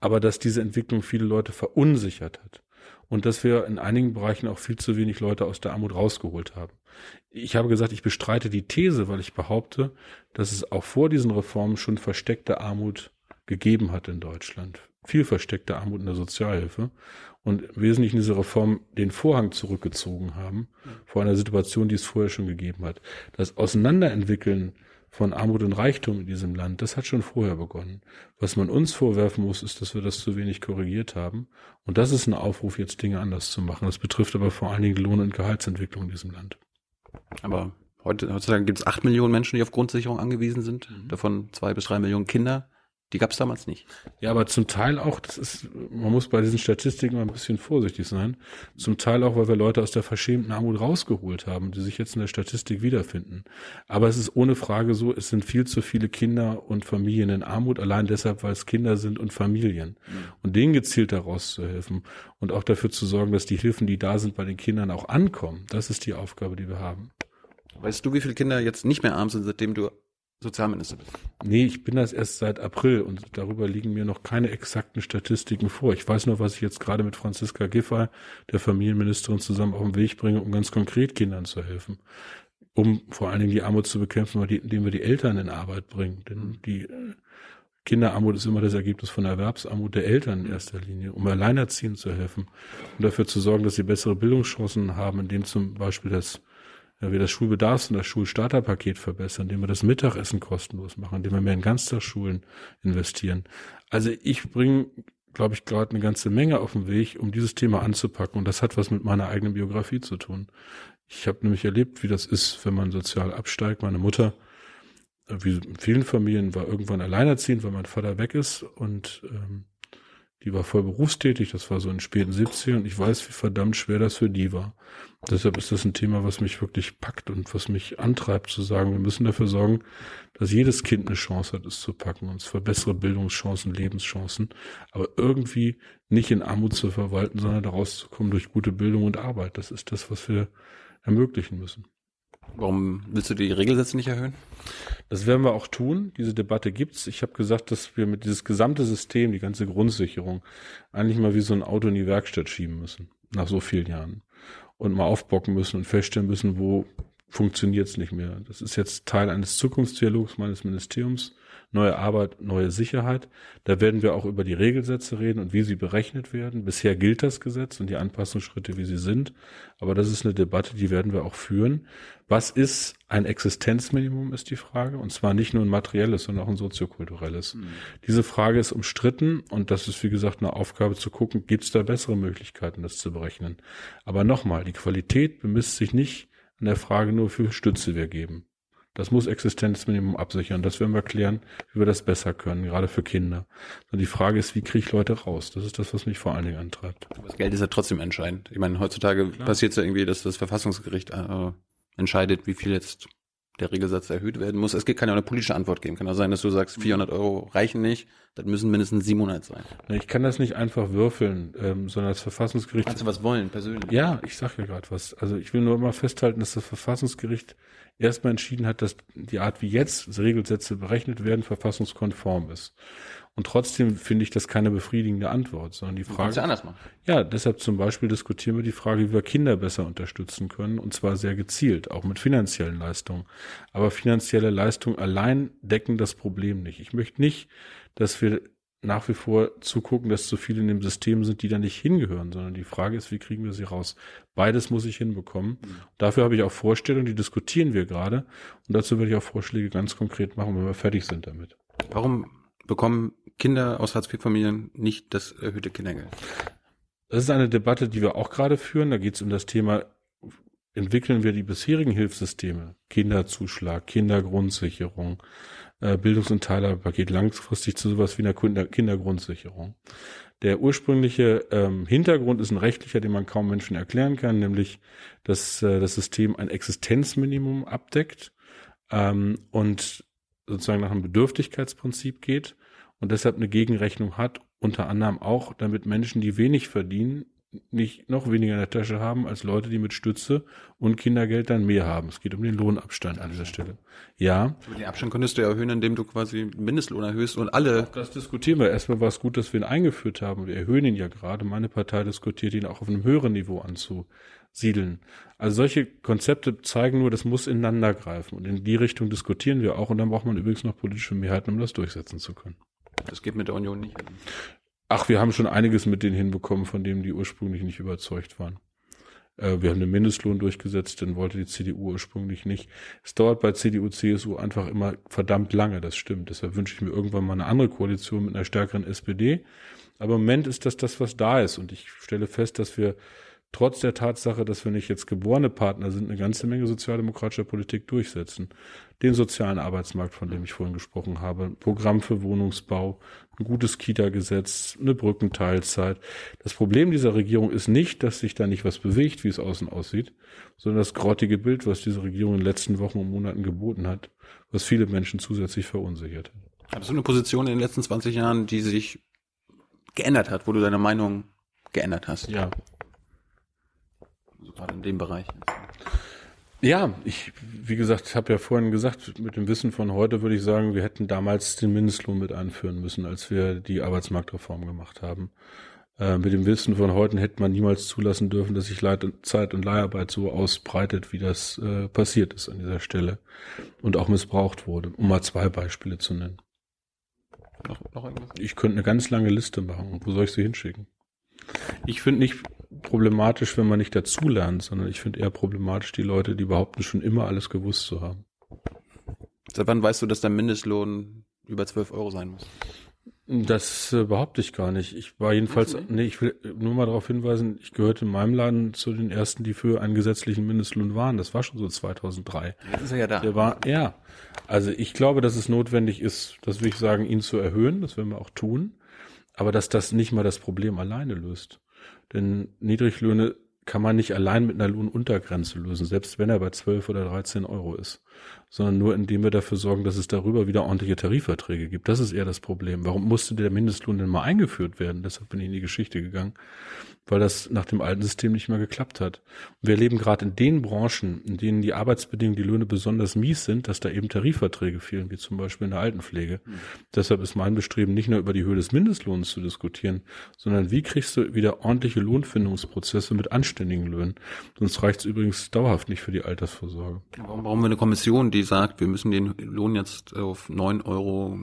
aber dass diese Entwicklung viele Leute verunsichert hat und dass wir in einigen Bereichen auch viel zu wenig Leute aus der Armut rausgeholt haben. Ich habe gesagt, ich bestreite die These, weil ich behaupte, dass es auch vor diesen Reformen schon versteckte Armut gegeben hat in Deutschland. Viel versteckte Armut in der Sozialhilfe und im Wesentlichen diese Reform den Vorhang zurückgezogen haben vor einer Situation, die es vorher schon gegeben hat. Das Auseinanderentwickeln von Armut und Reichtum in diesem Land, das hat schon vorher begonnen. Was man uns vorwerfen muss, ist, dass wir das zu wenig korrigiert haben. Und das ist ein Aufruf, jetzt Dinge anders zu machen. Das betrifft aber vor allen Dingen Lohn- und Gehaltsentwicklung in diesem Land. Aber heute, heutzutage gibt es acht Millionen Menschen, die auf Grundsicherung angewiesen sind, mhm. davon zwei bis drei Millionen Kinder. Die gab es damals nicht. Ja, aber zum Teil auch, das ist, man muss bei diesen Statistiken mal ein bisschen vorsichtig sein. Zum Teil auch, weil wir Leute aus der verschämten Armut rausgeholt haben, die sich jetzt in der Statistik wiederfinden. Aber es ist ohne Frage so, es sind viel zu viele Kinder und Familien in Armut, allein deshalb, weil es Kinder sind und Familien. Mhm. Und denen gezielt daraus zu helfen und auch dafür zu sorgen, dass die Hilfen, die da sind, bei den Kindern auch ankommen. Das ist die Aufgabe, die wir haben. Weißt du, wie viele Kinder jetzt nicht mehr arm sind, seitdem du Sozialminister bist. Nee, ich bin das erst seit April und darüber liegen mir noch keine exakten Statistiken vor. Ich weiß nur, was ich jetzt gerade mit Franziska Giffey, der Familienministerin, zusammen auf den Weg bringe, um ganz konkret Kindern zu helfen. Um vor allen Dingen die Armut zu bekämpfen, indem wir die Eltern in Arbeit bringen. Denn die äh, Kinderarmut ist immer das Ergebnis von Erwerbsarmut der Eltern in erster Linie, um Alleinerziehenden zu helfen und dafür zu sorgen, dass sie bessere Bildungschancen haben, indem zum Beispiel das ja, wir das Schulbedarfs- und das Schulstarterpaket verbessern, indem wir das Mittagessen kostenlos machen, indem wir mehr in Ganztagsschulen investieren. Also ich bringe, glaube ich, gerade eine ganze Menge auf den Weg, um dieses Thema anzupacken. Und das hat was mit meiner eigenen Biografie zu tun. Ich habe nämlich erlebt, wie das ist, wenn man sozial absteigt. Meine Mutter, wie in vielen Familien, war irgendwann alleinerziehend, weil mein Vater weg ist und ähm, die war voll berufstätig, das war so in den späten 70ern und ich weiß, wie verdammt schwer das für die war. Deshalb ist das ein Thema, was mich wirklich packt und was mich antreibt zu sagen, wir müssen dafür sorgen, dass jedes Kind eine Chance hat, es zu packen, und zwar bessere Bildungschancen, Lebenschancen, aber irgendwie nicht in Armut zu verwalten, sondern daraus zu kommen durch gute Bildung und Arbeit. Das ist das, was wir ermöglichen müssen. Warum willst du die Regelsätze nicht erhöhen? Das werden wir auch tun. Diese Debatte gibt's. Ich habe gesagt, dass wir mit dieses gesamte System, die ganze Grundsicherung, eigentlich mal wie so ein Auto in die Werkstatt schieben müssen, nach so vielen Jahren. Und mal aufbocken müssen und feststellen müssen, wo funktioniert's nicht mehr. Das ist jetzt Teil eines Zukunftsdialogs meines Ministeriums neue Arbeit, neue Sicherheit. Da werden wir auch über die Regelsätze reden und wie sie berechnet werden. Bisher gilt das Gesetz und die Anpassungsschritte, wie sie sind. Aber das ist eine Debatte, die werden wir auch führen. Was ist ein Existenzminimum, ist die Frage. Und zwar nicht nur ein materielles, sondern auch ein soziokulturelles. Mhm. Diese Frage ist umstritten und das ist, wie gesagt, eine Aufgabe zu gucken, gibt es da bessere Möglichkeiten, das zu berechnen. Aber nochmal, die Qualität bemisst sich nicht an der Frage nur, wie viel Stütze wir geben. Das muss Existenzminimum absichern. Das werden wir klären, wie wir das besser können, gerade für Kinder. Und die Frage ist, wie kriege ich Leute raus? Das ist das, was mich vor allen Dingen antreibt. Aber das Geld ist ja trotzdem entscheidend. Ich meine, heutzutage passiert es ja irgendwie, dass das Verfassungsgericht äh, entscheidet, wie viel jetzt der Regelsatz erhöht werden muss. Es kann ja auch eine politische Antwort geben. Kann auch sein, dass du sagst, 400 Euro reichen nicht, das müssen mindestens 700 sein. Ich kann das nicht einfach würfeln, ähm, sondern das Verfassungsgericht. Kannst du was wollen, persönlich? Ja, ich sag ja gerade was. Also ich will nur mal festhalten, dass das Verfassungsgericht erstmal entschieden hat, dass die Art, wie jetzt Regelsätze berechnet werden, verfassungskonform ist. Und trotzdem finde ich das keine befriedigende Antwort, sondern die Frage. Ja anders machen. Ja, deshalb zum Beispiel diskutieren wir die Frage, wie wir Kinder besser unterstützen können, und zwar sehr gezielt, auch mit finanziellen Leistungen. Aber finanzielle Leistungen allein decken das Problem nicht. Ich möchte nicht, dass wir nach wie vor zugucken, dass zu viele in dem System sind, die da nicht hingehören, sondern die Frage ist, wie kriegen wir sie raus? Beides muss ich hinbekommen. Mhm. Dafür habe ich auch Vorstellungen, die diskutieren wir gerade. Und dazu werde ich auch Vorschläge ganz konkret machen, wenn wir fertig sind damit. Warum bekommen Kinder aus Hartz-IV-Familien nicht das erhöhte Kindergeld? Das ist eine Debatte, die wir auch gerade führen. Da geht es um das Thema, entwickeln wir die bisherigen Hilfssysteme, Kinderzuschlag, Kindergrundsicherung, äh, Bildungs- und Teilhabepaket langfristig zu sowas wie einer Kinder Kindergrundsicherung. Der ursprüngliche ähm, Hintergrund ist ein rechtlicher, den man kaum Menschen erklären kann, nämlich, dass äh, das System ein Existenzminimum abdeckt ähm, und sozusagen nach einem Bedürftigkeitsprinzip geht und deshalb eine Gegenrechnung hat, unter anderem auch, damit Menschen, die wenig verdienen, nicht noch weniger in der Tasche haben als Leute, die mit Stütze und Kindergeld dann mehr haben. Es geht um den Lohnabstand an dieser Stelle. Ja. Aber den Abstand könntest du ja erhöhen, indem du quasi Mindestlohn erhöhst und alle. Das diskutieren wir. Erstmal war es gut, dass wir ihn eingeführt haben. Wir erhöhen ihn ja gerade. Meine Partei diskutiert ihn auch auf einem höheren Niveau anzusiedeln. Also solche Konzepte zeigen nur, das muss ineinander greifen. Und in die Richtung diskutieren wir auch. Und dann braucht man übrigens noch politische Mehrheiten, um das durchsetzen zu können. Das geht mit der Union nicht. Ach, wir haben schon einiges mit denen hinbekommen, von dem die ursprünglich nicht überzeugt waren. Äh, wir haben den Mindestlohn durchgesetzt, den wollte die CDU ursprünglich nicht. Es dauert bei CDU, CSU einfach immer verdammt lange, das stimmt. Deshalb wünsche ich mir irgendwann mal eine andere Koalition mit einer stärkeren SPD. Aber im Moment ist das das, was da ist. Und ich stelle fest, dass wir trotz der Tatsache, dass wir nicht jetzt geborene Partner sind, eine ganze Menge sozialdemokratischer Politik durchsetzen. Den sozialen Arbeitsmarkt, von dem ich vorhin gesprochen habe, Programm für Wohnungsbau, ein gutes Kita-Gesetz, eine Brückenteilzeit. Das Problem dieser Regierung ist nicht, dass sich da nicht was bewegt, wie es außen aussieht, sondern das grottige Bild, was diese Regierung in den letzten Wochen und Monaten geboten hat, was viele Menschen zusätzlich verunsichert. Hast du eine Position in den letzten 20 Jahren, die sich geändert hat, wo du deine Meinung geändert hast? Ja, also gerade in dem Bereich. Ja, ich, wie gesagt, habe ja vorhin gesagt, mit dem Wissen von heute würde ich sagen, wir hätten damals den Mindestlohn mit einführen müssen, als wir die Arbeitsmarktreform gemacht haben. Äh, mit dem Wissen von heute hätte man niemals zulassen dürfen, dass sich Leit Zeit- und Leiharbeit so ausbreitet, wie das äh, passiert ist an dieser Stelle und auch missbraucht wurde, um mal zwei Beispiele zu nennen. Noch, noch? Ich könnte eine ganz lange Liste machen. Wo soll ich sie hinschicken? Ich finde nicht problematisch, wenn man nicht dazulernt, sondern ich finde eher problematisch die Leute, die behaupten, schon immer alles gewusst zu haben. Seit wann weißt du, dass der Mindestlohn über 12 Euro sein muss? Das äh, behaupte ich gar nicht. Ich war jedenfalls, nee, ich will nur mal darauf hinweisen, ich gehörte in meinem Laden zu den ersten, die für einen gesetzlichen Mindestlohn waren. Das war schon so 2003. Jetzt ist er ja da. Der war, ja. Also ich glaube, dass es notwendig ist, das will ich sagen, ihn zu erhöhen. Das werden wir auch tun. Aber dass das nicht mal das Problem alleine löst. Denn Niedriglöhne kann man nicht allein mit einer Lohnuntergrenze lösen, selbst wenn er bei 12 oder 13 Euro ist sondern nur indem wir dafür sorgen, dass es darüber wieder ordentliche Tarifverträge gibt. Das ist eher das Problem. Warum musste der Mindestlohn denn mal eingeführt werden? Deshalb bin ich in die Geschichte gegangen, weil das nach dem alten System nicht mehr geklappt hat. Und wir leben gerade in den Branchen, in denen die Arbeitsbedingungen, die Löhne besonders mies sind, dass da eben Tarifverträge fehlen, wie zum Beispiel in der Altenpflege. Mhm. Deshalb ist mein Bestreben, nicht nur über die Höhe des Mindestlohns zu diskutieren, sondern wie kriegst du wieder ordentliche Lohnfindungsprozesse mit anständigen Löhnen? Sonst reicht es übrigens dauerhaft nicht für die Altersvorsorge. Warum brauchen wir eine Kommission, die sagt, wir müssen den Lohn jetzt auf neun Euro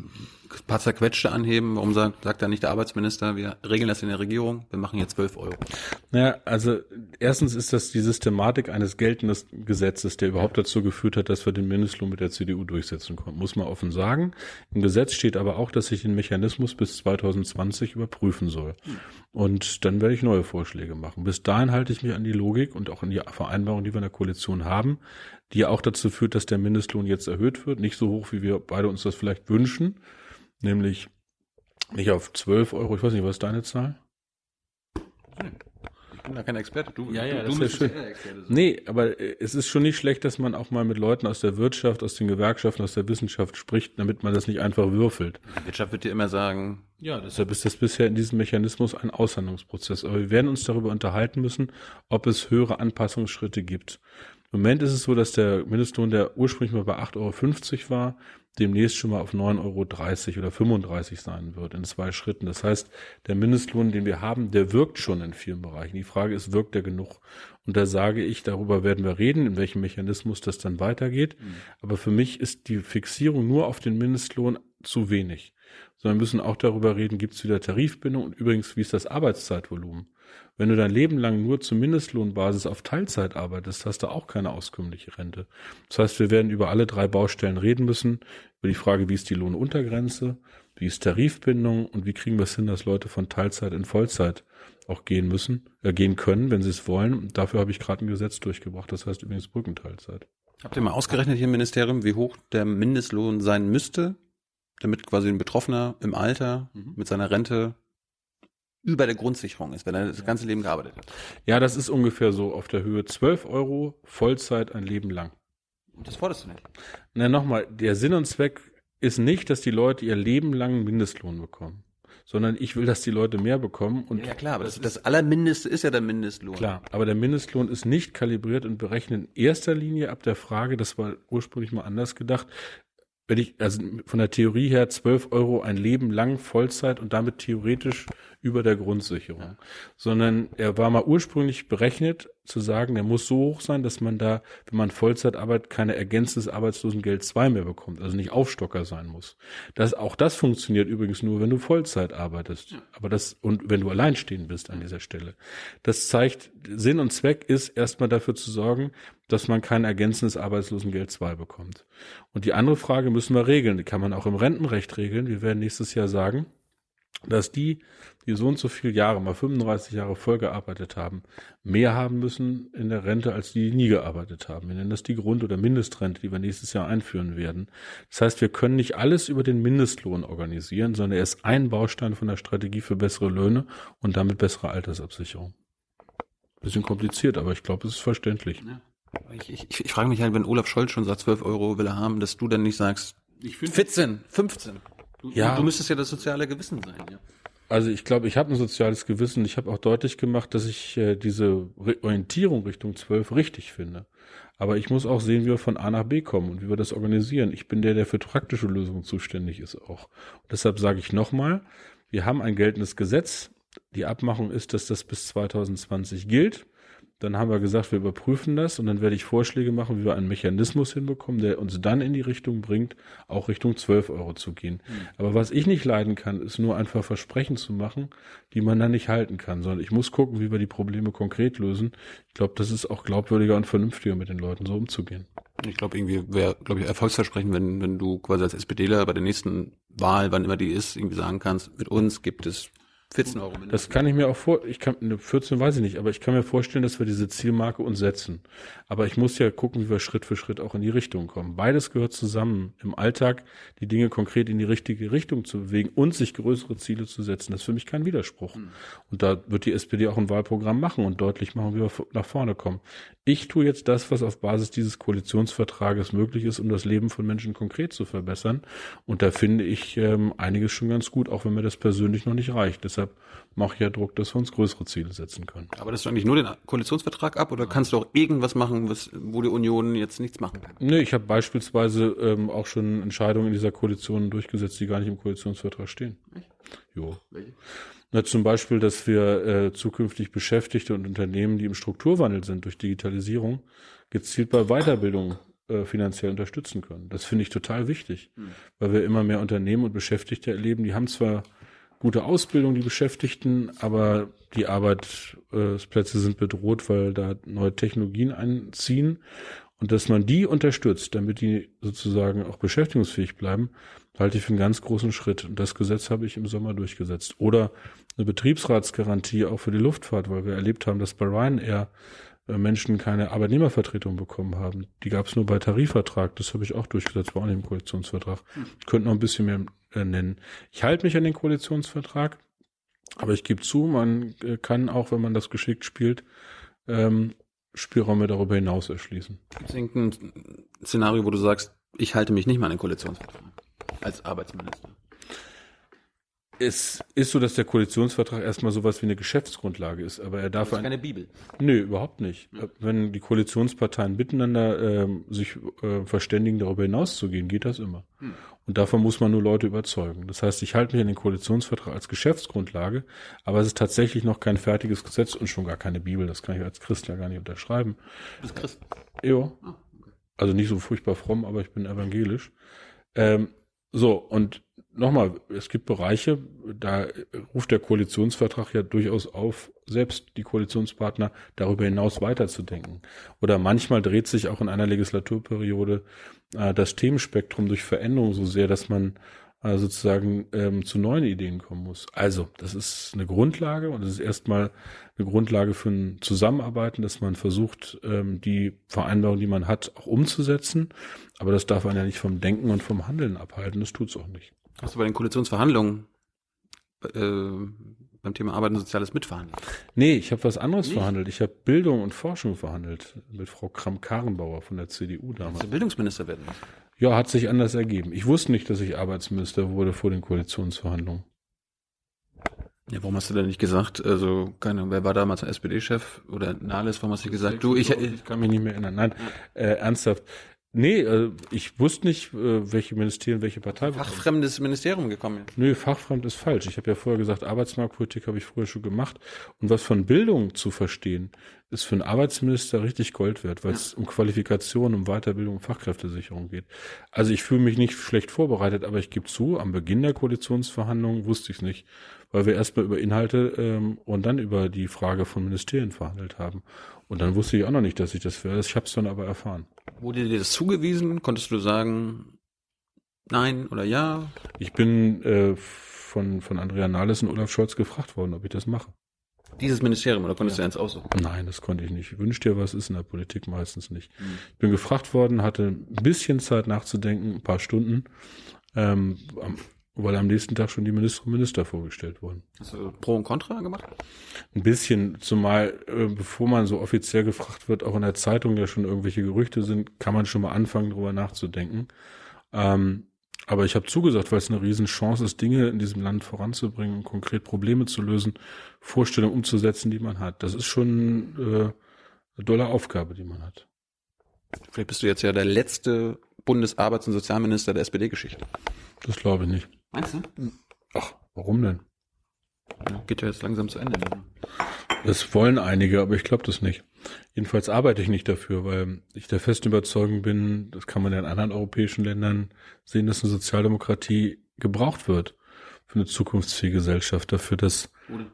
paar zerquetschte anheben. Warum sagt, sagt da nicht der Arbeitsminister, wir regeln das in der Regierung, wir machen jetzt zwölf Euro? Naja, also erstens ist das die Systematik eines geltenden Gesetzes, der überhaupt dazu geführt hat, dass wir den Mindestlohn mit der CDU durchsetzen konnten, muss man offen sagen. Im Gesetz steht aber auch, dass ich den Mechanismus bis 2020 überprüfen soll. Und dann werde ich neue Vorschläge machen. Bis dahin halte ich mich an die Logik und auch an die Vereinbarung, die wir in der Koalition haben, die ja auch dazu führt, dass der Mindestlohn jetzt erhöht wird. Nicht so hoch, wie wir beide uns das vielleicht wünschen, nämlich nicht auf 12 Euro. Ich weiß nicht, was ist deine Zahl? Bin da kein Experte. Du, ja, ja, du, du bist ja Experte. Sein. Nee, aber äh, es ist schon nicht schlecht, dass man auch mal mit Leuten aus der Wirtschaft, aus den Gewerkschaften, aus der Wissenschaft spricht, damit man das nicht einfach würfelt. Die Wirtschaft wird dir immer sagen. Ja, deshalb ist das bisher in diesem Mechanismus ein Aushandlungsprozess. Aber wir werden uns darüber unterhalten müssen, ob es höhere Anpassungsschritte gibt. Im Moment ist es so, dass der Mindestlohn, der ursprünglich mal bei 8,50 Euro war, demnächst schon mal auf 9,30 Euro oder 35 sein wird in zwei Schritten. Das heißt, der Mindestlohn, den wir haben, der wirkt schon in vielen Bereichen. Die Frage ist, wirkt der genug? Und da sage ich, darüber werden wir reden, in welchem Mechanismus das dann weitergeht. Mhm. Aber für mich ist die Fixierung nur auf den Mindestlohn zu wenig. Sondern wir müssen auch darüber reden, gibt es wieder Tarifbindung und übrigens, wie ist das Arbeitszeitvolumen? Wenn du dein Leben lang nur zur Mindestlohnbasis auf Teilzeit arbeitest, hast du auch keine auskömmliche Rente. Das heißt, wir werden über alle drei Baustellen reden müssen. Über die Frage, wie ist die Lohnuntergrenze, wie ist Tarifbindung und wie kriegen wir es hin, dass Leute von Teilzeit in Vollzeit auch gehen müssen, äh, gehen können, wenn sie es wollen. Dafür habe ich gerade ein Gesetz durchgebracht. Das heißt übrigens Brückenteilzeit. Habt ihr mal ausgerechnet hier im Ministerium, wie hoch der Mindestlohn sein müsste, damit quasi ein Betroffener im Alter mhm. mit seiner Rente über der Grundsicherung ist, wenn er das ganze Leben gearbeitet hat. Ja, das ist ungefähr so auf der Höhe 12 Euro Vollzeit ein Leben lang. Das forderst du nicht. Na, nochmal, der Sinn und Zweck ist nicht, dass die Leute ihr Leben lang Mindestlohn bekommen, sondern ich will, dass die Leute mehr bekommen. Und ja, klar, aber das, das Allermindeste ist ja der Mindestlohn. Klar, aber der Mindestlohn ist nicht kalibriert und berechnet in erster Linie ab der Frage, das war ursprünglich mal anders gedacht, wenn ich, also von der Theorie her 12 Euro ein Leben lang Vollzeit und damit theoretisch über der Grundsicherung, ja. sondern er war mal ursprünglich berechnet zu sagen, er muss so hoch sein, dass man da, wenn man Vollzeit arbeitet, keine ergänztes Arbeitslosengeld 2 mehr bekommt, also nicht Aufstocker sein muss. Das, auch das funktioniert übrigens nur, wenn du Vollzeit arbeitest. Ja. Aber das, und wenn du alleinstehend bist an dieser Stelle. Das zeigt, Sinn und Zweck ist erstmal dafür zu sorgen, dass man kein ergänzendes Arbeitslosengeld 2 bekommt. Und die andere Frage müssen wir regeln. Die kann man auch im Rentenrecht regeln. Wir werden nächstes Jahr sagen, dass die, die so und so viele Jahre, mal 35 Jahre voll gearbeitet haben, mehr haben müssen in der Rente, als die, die nie gearbeitet haben. Wir nennen das die Grund- oder Mindestrente, die wir nächstes Jahr einführen werden. Das heißt, wir können nicht alles über den Mindestlohn organisieren, sondern er ist ein Baustein von der Strategie für bessere Löhne und damit bessere Altersabsicherung. Bisschen kompliziert, aber ich glaube, es ist verständlich. Ja. Ich, ich, ich frage mich halt, wenn Olaf Scholz schon sagt, 12 Euro will er haben, dass du dann nicht sagst, ich 14, 15. Du, ja. du müsstest ja das soziale Gewissen sein, ja. Also ich glaube, ich habe ein soziales Gewissen. Ich habe auch deutlich gemacht, dass ich äh, diese Re Orientierung Richtung 12 richtig finde. Aber ich muss auch sehen, wie wir von A nach B kommen und wie wir das organisieren. Ich bin der, der für praktische Lösungen zuständig ist auch. Und deshalb sage ich nochmal, wir haben ein geltendes Gesetz. Die Abmachung ist, dass das bis 2020 gilt. Dann haben wir gesagt, wir überprüfen das und dann werde ich Vorschläge machen, wie wir einen Mechanismus hinbekommen, der uns dann in die Richtung bringt, auch Richtung 12 Euro zu gehen. Mhm. Aber was ich nicht leiden kann, ist nur einfach Versprechen zu machen, die man dann nicht halten kann, sondern ich muss gucken, wie wir die Probleme konkret lösen. Ich glaube, das ist auch glaubwürdiger und vernünftiger, mit den Leuten so umzugehen. Ich glaube, irgendwie wäre, glaube ich, Erfolgsversprechen, wenn, wenn du quasi als SPDler bei der nächsten Wahl, wann immer die ist, irgendwie sagen kannst, mit uns gibt es 14 Euro mindestens. Das kann ich mir auch vor, ich kann, 14 weiß ich nicht, aber ich kann mir vorstellen, dass wir diese Zielmarke uns setzen. Aber ich muss ja gucken, wie wir Schritt für Schritt auch in die Richtung kommen. Beides gehört zusammen, im Alltag die Dinge konkret in die richtige Richtung zu bewegen und sich größere Ziele zu setzen. Das ist für mich kein Widerspruch. Mhm. Und da wird die SPD auch ein Wahlprogramm machen und deutlich machen, wie wir nach vorne kommen. Ich tue jetzt das, was auf Basis dieses Koalitionsvertrages möglich ist, um das Leben von Menschen konkret zu verbessern. Und da finde ich ähm, einiges schon ganz gut, auch wenn mir das persönlich noch nicht reicht. Deshalb deshalb mache ich ja Druck, dass wir uns größere Ziele setzen können. Aber das ist eigentlich nur den Koalitionsvertrag ab oder kannst du auch irgendwas machen, was, wo die Union jetzt nichts machen kann? Nee, ich habe beispielsweise ähm, auch schon Entscheidungen in dieser Koalition durchgesetzt, die gar nicht im Koalitionsvertrag stehen. Echt? Jo. Welche? Na, zum Beispiel, dass wir äh, zukünftig Beschäftigte und Unternehmen, die im Strukturwandel sind durch Digitalisierung, gezielt bei Weiterbildung äh, finanziell unterstützen können. Das finde ich total wichtig, hm. weil wir immer mehr Unternehmen und Beschäftigte erleben, die haben zwar gute Ausbildung, die Beschäftigten, aber die Arbeitsplätze sind bedroht, weil da neue Technologien einziehen. Und dass man die unterstützt, damit die sozusagen auch beschäftigungsfähig bleiben, halte ich für einen ganz großen Schritt. Und das Gesetz habe ich im Sommer durchgesetzt. Oder eine Betriebsratsgarantie auch für die Luftfahrt, weil wir erlebt haben, dass bei Ryanair Menschen keine Arbeitnehmervertretung bekommen haben. Die gab es nur bei Tarifvertrag. Das habe ich auch durchgesetzt, war auch nicht im Koalitionsvertrag. Ich könnte noch ein bisschen mehr äh, nennen. Ich halte mich an den Koalitionsvertrag. Aber ich gebe zu, man äh, kann auch, wenn man das geschickt spielt, ähm, Spielräume darüber hinaus erschließen. Gibt es irgendein Szenario, wo du sagst, ich halte mich nicht mal an den Koalitionsvertrag als Arbeitsminister? Es ist so, dass der Koalitionsvertrag erstmal sowas wie eine Geschäftsgrundlage ist, aber er darf Das ist ein, keine Bibel. Nö, überhaupt nicht. Wenn die Koalitionsparteien miteinander ähm, sich äh, verständigen, darüber hinauszugehen, geht das immer. Und davon muss man nur Leute überzeugen. Das heißt, ich halte mich an den Koalitionsvertrag als Geschäftsgrundlage, aber es ist tatsächlich noch kein fertiges Gesetz und schon gar keine Bibel. Das kann ich als Christ ja gar nicht unterschreiben. Du bist Christ. Jo. Also nicht so furchtbar fromm, aber ich bin evangelisch. Ähm, so, und nochmal, es gibt Bereiche, da ruft der Koalitionsvertrag ja durchaus auf, selbst die Koalitionspartner darüber hinaus weiterzudenken. Oder manchmal dreht sich auch in einer Legislaturperiode äh, das Themenspektrum durch Veränderung so sehr, dass man äh, sozusagen ähm, zu neuen Ideen kommen muss. Also, das ist eine Grundlage und es ist erstmal eine Grundlage für ein Zusammenarbeiten, dass man versucht, ähm, die Vereinbarung, die man hat, auch umzusetzen. Aber das darf einen ja nicht vom Denken und vom Handeln abhalten. Das tut's auch nicht. Hast du bei den Koalitionsverhandlungen äh, beim Thema Arbeit und Soziales mitverhandelt? Nee, ich habe was anderes Nicht? verhandelt. Ich habe Bildung und Forschung verhandelt mit Frau Kramp-Karrenbauer von der CDU damals. Bildungsminister werden? Ja, hat sich anders ergeben. Ich wusste nicht, dass ich Arbeitsminister wurde vor den Koalitionsverhandlungen. Ja, warum hast du denn nicht gesagt, also, keine Ahnung, wer war damals der SPD-Chef oder Nahles, warum hast du nicht gesagt, du, ich, ich kann mich nicht mehr erinnern. Nein, äh, ernsthaft. Nee, äh, ich wusste nicht, äh, welche Ministerien, welche Partei. fachfremdes Ministerium gekommen. Nö, fachfremd ist falsch. Ich habe ja vorher gesagt, Arbeitsmarktpolitik habe ich früher schon gemacht. Und was von Bildung zu verstehen, ist für einen Arbeitsminister richtig Gold wert, weil es um Qualifikation, um Weiterbildung, um Fachkräftesicherung geht. Also ich fühle mich nicht schlecht vorbereitet, aber ich gebe zu, am Beginn der Koalitionsverhandlungen wusste ich es nicht, weil wir erstmal über Inhalte ähm, und dann über die Frage von Ministerien verhandelt haben. Und dann wusste ich auch noch nicht, dass ich das werde. Ich habe es dann aber erfahren. Wurde dir das zugewiesen? Konntest du sagen, nein oder ja? Ich bin äh, von, von Andrea Nahles und Olaf Scholz gefragt worden, ob ich das mache. Dieses Ministerium, oder konntest du eins aussuchen? Nein, das konnte ich nicht. Wünsch dir was, ist in der Politik meistens nicht. Ich bin gefragt worden, hatte ein bisschen Zeit nachzudenken, ein paar Stunden, ähm, weil am nächsten Tag schon die Minister und Minister vorgestellt wurden. Hast du Pro und Contra gemacht? Ein bisschen, zumal äh, bevor man so offiziell gefragt wird, auch in der Zeitung ja schon irgendwelche Gerüchte sind, kann man schon mal anfangen, darüber nachzudenken. Ähm, aber ich habe zugesagt, weil es eine Riesenchance ist, Dinge in diesem Land voranzubringen und konkret Probleme zu lösen, Vorstellungen umzusetzen, die man hat. Das ist schon äh, eine dolle Aufgabe, die man hat. Vielleicht bist du jetzt ja der letzte Bundesarbeits- und Sozialminister der SPD-Geschichte. Das glaube ich nicht. Meinst du? Ach, warum denn? Geht ja jetzt langsam zu Ende. Das wollen einige, aber ich glaube das nicht. Jedenfalls arbeite ich nicht dafür, weil ich der festen Überzeugung bin, das kann man ja in anderen europäischen Ländern sehen, dass eine Sozialdemokratie gebraucht wird für eine zukunftsfähige Gesellschaft, dafür, dass Oder?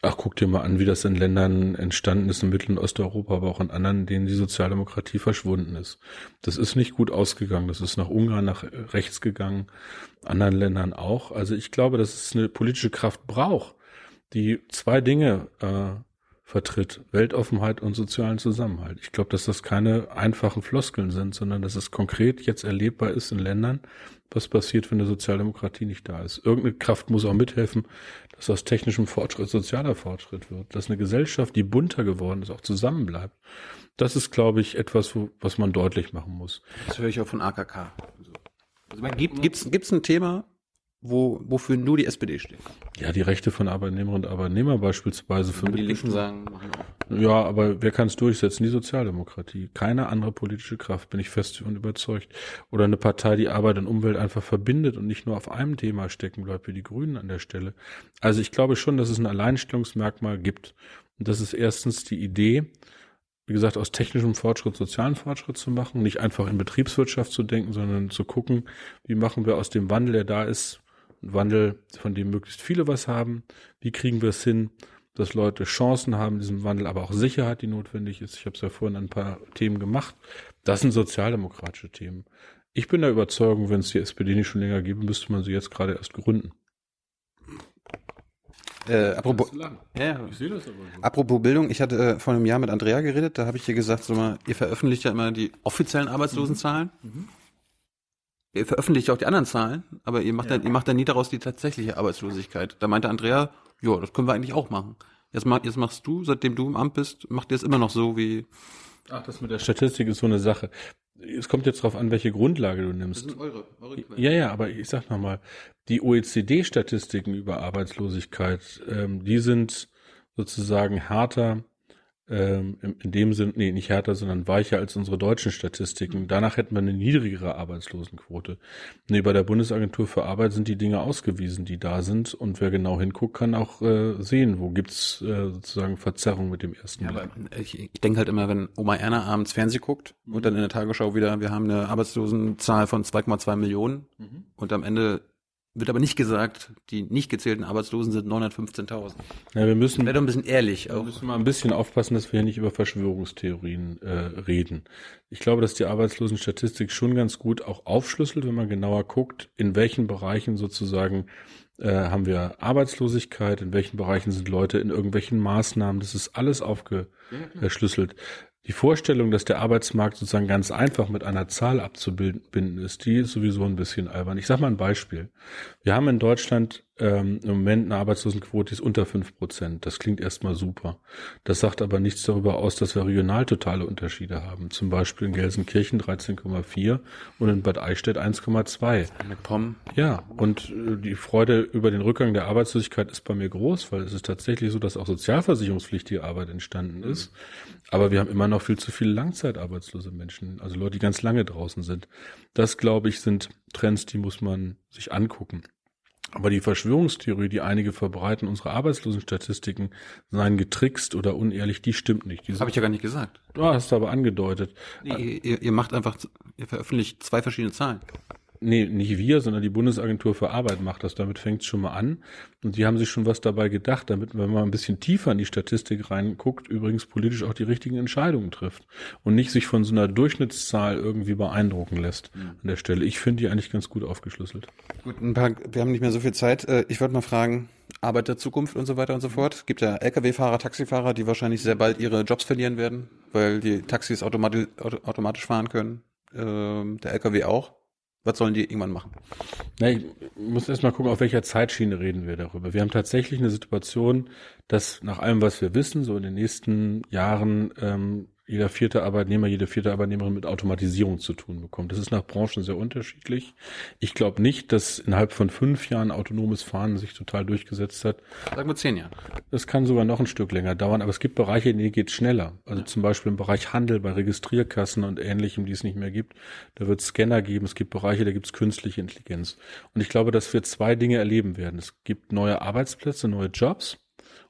Ach, guck dir mal an, wie das in Ländern entstanden ist, in Mittel- und Osteuropa, aber auch in anderen, denen die Sozialdemokratie verschwunden ist. Das ist nicht gut ausgegangen. Das ist nach Ungarn, nach rechts gegangen, anderen Ländern auch. Also ich glaube, dass es eine politische Kraft braucht, die zwei Dinge äh, vertritt. Weltoffenheit und sozialen Zusammenhalt. Ich glaube, dass das keine einfachen Floskeln sind, sondern dass es konkret jetzt erlebbar ist in Ländern, was passiert, wenn eine Sozialdemokratie nicht da ist. Irgendeine Kraft muss auch mithelfen, dass aus technischem Fortschritt sozialer Fortschritt wird, dass eine Gesellschaft, die bunter geworden ist, auch zusammenbleibt. Das ist, glaube ich, etwas, wo, was man deutlich machen muss. Das höre ich auch von AKK. Also, man gibt, gibt's, gibt's ein Thema, wo, wofür nur die SPD steht? Ja, die Rechte von Arbeitnehmerinnen und Arbeitnehmer beispielsweise für die Linken sagen, machen auch. Ja, aber wer kann es durchsetzen? Die Sozialdemokratie. Keine andere politische Kraft, bin ich fest und überzeugt. Oder eine Partei, die Arbeit und Umwelt einfach verbindet und nicht nur auf einem Thema stecken bleibt, wie die Grünen an der Stelle. Also ich glaube schon, dass es ein Alleinstellungsmerkmal gibt. Und das ist erstens die Idee, wie gesagt, aus technischem Fortschritt sozialen Fortschritt zu machen, nicht einfach in Betriebswirtschaft zu denken, sondern zu gucken, wie machen wir aus dem Wandel, der da ist, einen Wandel, von dem möglichst viele was haben, wie kriegen wir es hin, dass Leute Chancen haben in diesem Wandel, aber auch Sicherheit, die notwendig ist. Ich habe es ja vorhin ein paar Themen gemacht. Das sind sozialdemokratische Themen. Ich bin der Überzeugung, wenn es die SPD nicht schon länger gäbe, müsste man sie jetzt gerade erst gründen. Äh, apropos, ja, Ich sehe das aber so. apropos Bildung, ich hatte äh, vor einem Jahr mit Andrea geredet, da habe ich ihr gesagt, so mal, ihr veröffentlicht ja immer die offiziellen Arbeitslosenzahlen. Ihr veröffentlicht auch die anderen Zahlen, aber ihr macht, dann, ihr macht dann nie daraus die tatsächliche Arbeitslosigkeit. Da meinte Andrea, Ja, das können wir eigentlich auch machen. Jetzt, mach, jetzt machst du, seitdem du im Amt bist, macht ihr es immer noch so wie. Ach, das mit der Statistik ist so eine Sache. Es kommt jetzt darauf an, welche Grundlage du nimmst. Das sind eure, eure Quellen. Ja, ja, aber ich sag nochmal, die OECD-Statistiken über Arbeitslosigkeit, ähm, die sind sozusagen härter ähm, in dem Sinn, nee, nicht härter, sondern weicher als unsere deutschen Statistiken. Danach hätten wir eine niedrigere Arbeitslosenquote. Nee, bei der Bundesagentur für Arbeit sind die Dinge ausgewiesen, die da sind. Und wer genau hinguckt, kann auch äh, sehen, wo gibt's äh, sozusagen Verzerrung mit dem ersten ja, aber ich, ich denke halt immer, wenn Oma Erna abends Fernseh guckt und dann in der Tagesschau wieder, wir haben eine Arbeitslosenzahl von 2,2 Millionen mhm. und am Ende wird aber nicht gesagt, die nicht gezählten Arbeitslosen sind 915.000. Ja, wir müssen. Wäre doch ein bisschen ehrlich. Auch. Wir müssen mal ein bisschen aufpassen, dass wir hier nicht über Verschwörungstheorien äh, reden. Ich glaube, dass die Arbeitslosenstatistik schon ganz gut auch aufschlüsselt, wenn man genauer guckt, in welchen Bereichen sozusagen äh, haben wir Arbeitslosigkeit, in welchen Bereichen sind Leute in irgendwelchen Maßnahmen. Das ist alles aufgeschlüsselt. Die Vorstellung, dass der Arbeitsmarkt sozusagen ganz einfach mit einer Zahl abzubilden ist, die ist sowieso ein bisschen albern. Ich sage mal ein Beispiel. Wir haben in Deutschland ähm, im Moment eine Arbeitslosenquote, ist unter fünf Prozent. Das klingt erstmal super. Das sagt aber nichts darüber aus, dass wir regional totale Unterschiede haben. Zum Beispiel in Gelsenkirchen 13,4 und in Bad Eichstätt 1,2. Ja, und äh, die Freude über den Rückgang der Arbeitslosigkeit ist bei mir groß, weil es ist tatsächlich so, dass auch sozialversicherungspflichtige Arbeit entstanden ist. Aber wir haben immer noch viel zu viele langzeitarbeitslose Menschen, also Leute, die ganz lange draußen sind. Das, glaube ich, sind Trends, die muss man sich angucken. Aber die Verschwörungstheorie, die einige verbreiten, unsere Arbeitslosenstatistiken seien getrickst oder unehrlich, die stimmt nicht. Habe ich ja gar nicht gesagt. Du hast aber angedeutet. Nee, ihr, ihr macht einfach, ihr veröffentlicht zwei verschiedene Zahlen. Nee, nicht wir, sondern die Bundesagentur für Arbeit macht das. Damit fängt es schon mal an. Und die haben sich schon was dabei gedacht, damit, wenn man ein bisschen tiefer in die Statistik reinguckt, übrigens politisch auch die richtigen Entscheidungen trifft und nicht sich von so einer Durchschnittszahl irgendwie beeindrucken lässt mhm. an der Stelle. Ich finde die eigentlich ganz gut aufgeschlüsselt. Gut, ein paar, wir haben nicht mehr so viel Zeit. Äh, ich wollte mal fragen, Arbeit der Zukunft und so weiter und so fort. Es gibt ja Lkw-Fahrer, Taxifahrer, die wahrscheinlich sehr bald ihre Jobs verlieren werden, weil die Taxis automatisch, automatisch fahren können. Ähm, der Lkw auch. Was sollen die irgendwann machen? Na, ich muss erst mal gucken, auf welcher Zeitschiene reden wir darüber. Wir haben tatsächlich eine Situation, dass nach allem, was wir wissen, so in den nächsten Jahren ähm, jeder vierte Arbeitnehmer, jede vierte Arbeitnehmerin mit Automatisierung zu tun bekommt. Das ist nach Branchen sehr unterschiedlich. Ich glaube nicht, dass innerhalb von fünf Jahren autonomes Fahren sich total durchgesetzt hat. Sagen wir zehn Jahre. Das kann sogar noch ein Stück länger dauern, aber es gibt Bereiche, in denen geht schneller. Also ja. zum Beispiel im Bereich Handel, bei Registrierkassen und ähnlichem, die es nicht mehr gibt. Da wird es Scanner geben. Es gibt Bereiche, da gibt es künstliche Intelligenz. Und ich glaube, dass wir zwei Dinge erleben werden. Es gibt neue Arbeitsplätze, neue Jobs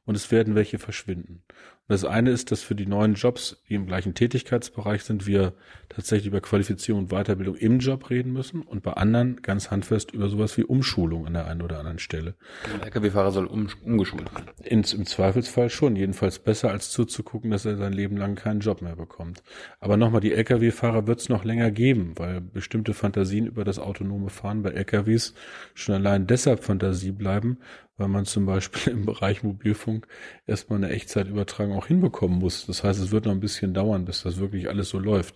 und es werden welche verschwinden. Das eine ist, dass für die neuen Jobs, die im gleichen Tätigkeitsbereich sind, wir tatsächlich über Qualifizierung und Weiterbildung im Job reden müssen und bei anderen ganz handfest über sowas wie Umschulung an der einen oder anderen Stelle. Ein Lkw-Fahrer soll um, umgeschult werden. Im Zweifelsfall schon, jedenfalls besser als zuzugucken, dass er sein Leben lang keinen Job mehr bekommt. Aber nochmal, die Lkw-Fahrer wird es noch länger geben, weil bestimmte Fantasien über das autonome Fahren bei Lkws schon allein deshalb Fantasie bleiben, weil man zum Beispiel *laughs* im Bereich Mobilfunk erstmal eine Echtzeitübertragung auch hinbekommen muss. Das heißt, es wird noch ein bisschen dauern, bis das wirklich alles so läuft.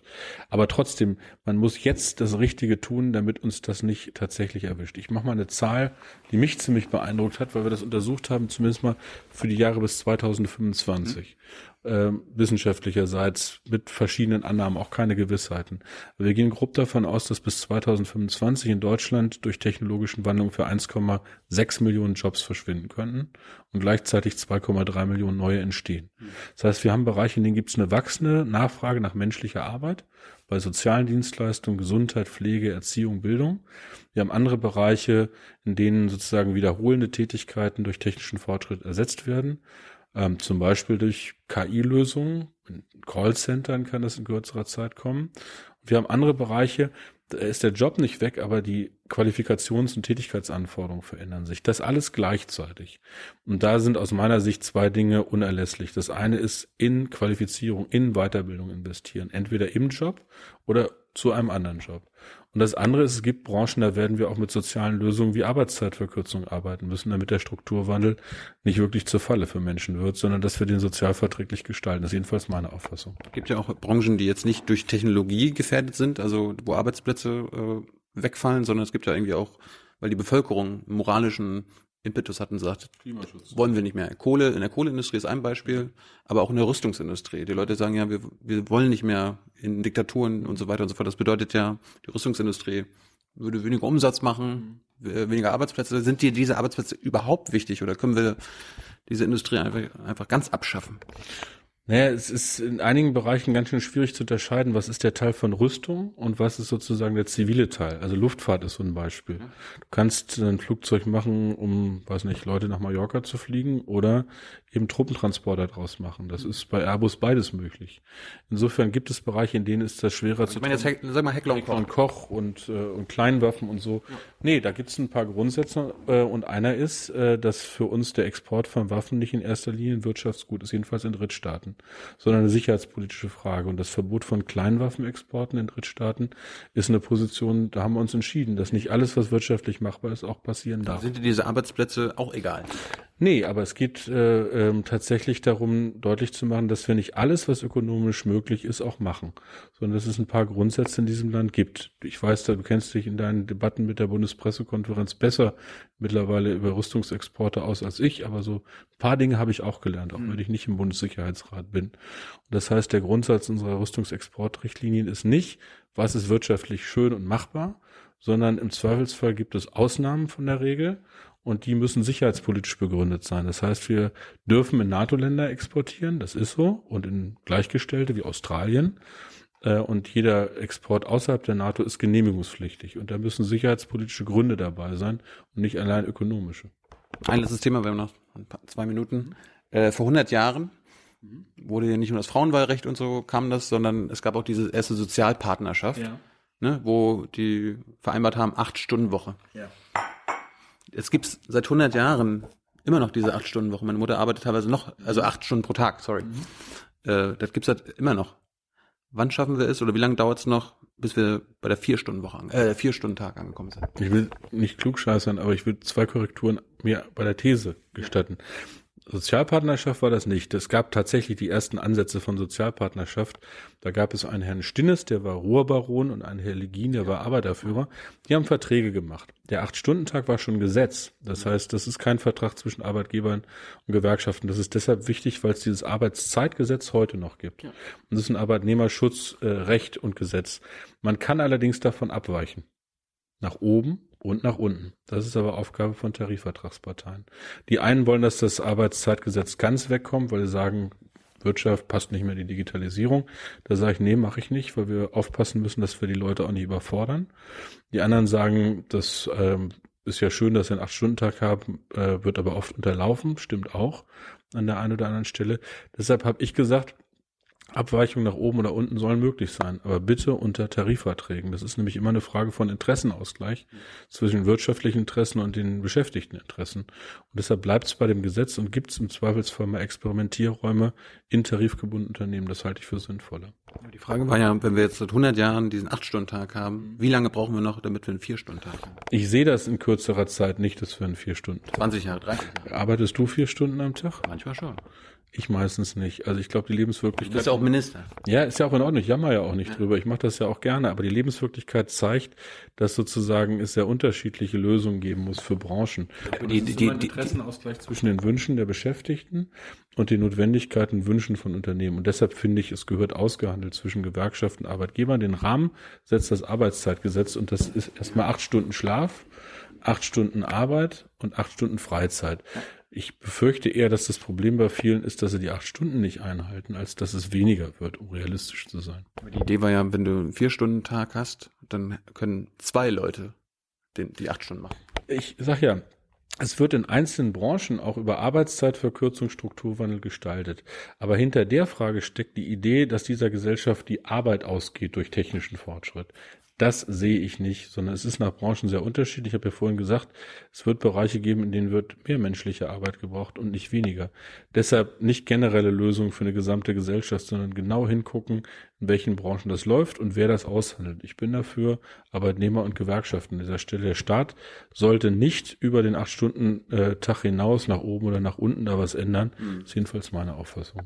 Aber trotzdem, man muss jetzt das Richtige tun, damit uns das nicht tatsächlich erwischt. Ich mache mal eine Zahl, die mich ziemlich beeindruckt hat, weil wir das untersucht haben, zumindest mal für die Jahre bis 2025 äh, wissenschaftlicherseits mit verschiedenen Annahmen, auch keine Gewissheiten. Wir gehen grob davon aus, dass bis 2025 in Deutschland durch technologischen Wandlung für 1,6 Millionen Jobs verschwinden könnten und gleichzeitig 2,3 Millionen neue entstehen. Das heißt, wir haben Bereiche, in denen gibt es eine wachsende Nachfrage nach menschlicher Arbeit, bei sozialen Dienstleistungen, Gesundheit, Pflege, Erziehung, Bildung. Wir haben andere Bereiche, in denen sozusagen wiederholende Tätigkeiten durch technischen Fortschritt ersetzt werden ähm, zum Beispiel durch KI-Lösungen. In Callcentern kann das in kürzerer Zeit kommen. Wir haben andere Bereiche, da ist der Job nicht weg, aber die Qualifikations- und Tätigkeitsanforderungen verändern sich. Das alles gleichzeitig. Und da sind aus meiner Sicht zwei Dinge unerlässlich. Das eine ist in Qualifizierung, in Weiterbildung investieren. Entweder im Job oder zu einem anderen Job. Und das andere ist, es gibt Branchen, da werden wir auch mit sozialen Lösungen wie Arbeitszeitverkürzung arbeiten müssen, damit der Strukturwandel nicht wirklich zur Falle für Menschen wird, sondern dass wir den sozialverträglich gestalten. Das ist jedenfalls meine Auffassung. Es gibt ja auch Branchen, die jetzt nicht durch Technologie gefährdet sind, also wo Arbeitsplätze äh, wegfallen, sondern es gibt ja irgendwie auch, weil die Bevölkerung moralischen Impetus hatten, sagt, wollen wir nicht mehr. Kohle, in der Kohleindustrie ist ein Beispiel, aber auch in der Rüstungsindustrie. Die Leute sagen ja, wir, wir wollen nicht mehr in Diktaturen und so weiter und so fort. Das bedeutet ja, die Rüstungsindustrie würde weniger Umsatz machen, weniger Arbeitsplätze. Sind dir diese Arbeitsplätze überhaupt wichtig oder können wir diese Industrie einfach, einfach ganz abschaffen? Naja, es ist in einigen Bereichen ganz schön schwierig zu unterscheiden, was ist der Teil von Rüstung und was ist sozusagen der zivile Teil. Also Luftfahrt ist so ein Beispiel. Du kannst ein Flugzeug machen, um, weiß nicht, Leute nach Mallorca zu fliegen oder eben Truppentransporter draus machen. Das ist bei Airbus beides möglich. Insofern gibt es Bereiche, in denen ist das schwerer zu Ich meine jetzt, sag mal Heckler und Koch. und Koch und, äh, und Kleinwaffen und so. Ja. Nee, da gibt es ein paar Grundsätze äh, und einer ist, äh, dass für uns der Export von Waffen nicht in erster Linie ein Wirtschaftsgut ist, jedenfalls in Drittstaaten, sondern eine sicherheitspolitische Frage. Und das Verbot von Kleinwaffenexporten in Drittstaaten ist eine Position, da haben wir uns entschieden, dass nicht alles, was wirtschaftlich machbar ist, auch passieren darf. Sind dir diese Arbeitsplätze auch egal? Nee, aber es geht äh, ähm, tatsächlich darum, deutlich zu machen, dass wir nicht alles, was ökonomisch möglich ist, auch machen, sondern dass es ein paar Grundsätze in diesem Land gibt. Ich weiß, du kennst dich in deinen Debatten mit der Bundespressekonferenz besser mittlerweile über Rüstungsexporte aus als ich, aber so ein paar Dinge habe ich auch gelernt, auch mhm. wenn ich nicht im Bundessicherheitsrat bin. Und das heißt, der Grundsatz unserer Rüstungsexportrichtlinien ist nicht, was ist wirtschaftlich schön und machbar, sondern im Zweifelsfall gibt es Ausnahmen von der Regel und die müssen sicherheitspolitisch begründet sein. Das heißt, wir dürfen in NATO-Länder exportieren, das ist so, und in Gleichgestellte wie Australien. Äh, und jeder Export außerhalb der NATO ist genehmigungspflichtig. Und da müssen sicherheitspolitische Gründe dabei sein und nicht allein ökonomische. Ein letztes Thema, wir haben noch ein paar, zwei Minuten. Äh, vor 100 Jahren wurde ja nicht nur das Frauenwahlrecht und so kam das, sondern es gab auch diese erste Sozialpartnerschaft, ja. ne, wo die vereinbart haben, acht Stunden Woche. Ja es gibt seit 100 Jahren immer noch diese acht Stunden Woche. Meine Mutter arbeitet teilweise noch, also acht Stunden pro Tag, sorry. Mhm. Äh, das gibt's halt immer noch. Wann schaffen wir es oder wie lange dauert es noch, bis wir bei der vier Stunden Woche, äh, vier Stunden Tag angekommen sind? Ich will nicht klugscheißern, aber ich will zwei Korrekturen mir bei der These gestatten. Ja. Sozialpartnerschaft war das nicht. Es gab tatsächlich die ersten Ansätze von Sozialpartnerschaft. Da gab es einen Herrn Stinnes, der war Ruhrbaron und einen Herrn Legin, der war Arbeiterführer. Die haben Verträge gemacht. Der Acht-Stunden-Tag war schon Gesetz. Das heißt, das ist kein Vertrag zwischen Arbeitgebern und Gewerkschaften. Das ist deshalb wichtig, weil es dieses Arbeitszeitgesetz heute noch gibt. Und das ist ein Arbeitnehmerschutzrecht äh, und Gesetz. Man kann allerdings davon abweichen. Nach oben und nach unten. Das ist aber Aufgabe von Tarifvertragsparteien. Die einen wollen, dass das Arbeitszeitgesetz ganz wegkommt, weil sie sagen, Wirtschaft passt nicht mehr die Digitalisierung. Da sage ich, nee, mache ich nicht, weil wir aufpassen müssen, dass wir die Leute auch nicht überfordern. Die anderen sagen, das ähm, ist ja schön, dass wir einen Acht-Stunden-Tag haben, äh, wird aber oft unterlaufen, stimmt auch an der einen oder anderen Stelle. Deshalb habe ich gesagt, Abweichungen nach oben oder unten sollen möglich sein, aber bitte unter Tarifverträgen. Das ist nämlich immer eine Frage von Interessenausgleich zwischen wirtschaftlichen Interessen und den beschäftigten Interessen. Und deshalb bleibt es bei dem Gesetz und gibt es im Zweifelsfall mal Experimentierräume in tarifgebundenen Unternehmen. Das halte ich für sinnvoller. Die Frage war ja, wenn wir jetzt seit 100 Jahren diesen 8-Stunden-Tag haben, wie lange brauchen wir noch, damit wir einen 4-Stunden-Tag haben? Ich sehe das in kürzerer Zeit nicht, dass wir einen 4-Stunden-Tag 20 Jahre, 30 Jahre. Arbeitest du vier Stunden am Tag? Manchmal schon. Ich meistens nicht. Also ich glaube, die Lebenswirklichkeit. Du bist ja auch Minister. Ja, ist ja auch in Ordnung. Ich jammer ja auch nicht ja. drüber. Ich mache das ja auch gerne. Aber die Lebenswirklichkeit zeigt, dass sozusagen es sehr unterschiedliche Lösungen geben muss für Branchen. Und die, die, die, Interessenausgleich zwischen den Wünschen der Beschäftigten und den Notwendigkeiten und Wünschen von Unternehmen. Und deshalb finde ich, es gehört ausgehandelt zwischen Gewerkschaften und Arbeitgebern. Den Rahmen setzt das Arbeitszeitgesetz und das ist erstmal acht Stunden Schlaf, acht Stunden Arbeit und acht Stunden Freizeit. Ich befürchte eher, dass das Problem bei vielen ist, dass sie die acht Stunden nicht einhalten, als dass es weniger wird, um realistisch zu sein. Die Idee war ja, wenn du einen Vier-Stunden-Tag hast, dann können zwei Leute den, die acht Stunden machen. Ich sag ja, es wird in einzelnen Branchen auch über Arbeitszeitverkürzung, Strukturwandel gestaltet. Aber hinter der Frage steckt die Idee, dass dieser Gesellschaft die Arbeit ausgeht durch technischen Fortschritt. Das sehe ich nicht, sondern es ist nach Branchen sehr unterschiedlich. Ich habe ja vorhin gesagt, es wird Bereiche geben, in denen wird mehr menschliche Arbeit gebraucht und nicht weniger. Deshalb nicht generelle Lösungen für eine gesamte Gesellschaft, sondern genau hingucken, in welchen Branchen das läuft und wer das aushandelt. Ich bin dafür Arbeitnehmer und Gewerkschaften an dieser Stelle. Der Staat sollte nicht über den Acht-Stunden-Tag hinaus nach oben oder nach unten da was ändern. Das ist jedenfalls meine Auffassung.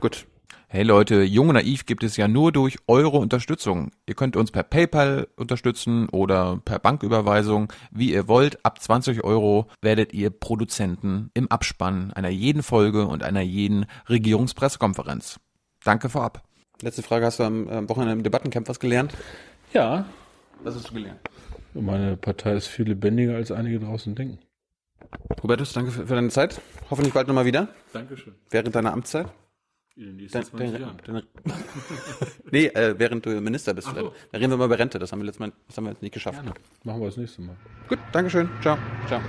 Gut. Hey Leute, Jung und Naiv gibt es ja nur durch eure Unterstützung. Ihr könnt uns per PayPal unterstützen oder per Banküberweisung, wie ihr wollt. Ab 20 Euro werdet ihr Produzenten im Abspann einer jeden Folge und einer jeden Regierungspressekonferenz. Danke vorab. Letzte Frage, hast du am, Wochenende im Debattencamp was gelernt? Ja, Was hast du gelernt? meine Partei ist viel lebendiger, als einige draußen denken. Hubertus, danke für, für deine Zeit. Hoffentlich bald nochmal wieder, Dankeschön. während deiner Amtszeit. In den nächsten Dein, dein, dein, nee, äh, während du Minister bist. Fred. Da reden wir mal über Rente. Das haben wir letztes Mal, das haben wir jetzt nicht geschafft. Machen wir das nächste Mal. Gut, Dankeschön. Ciao. Ciao.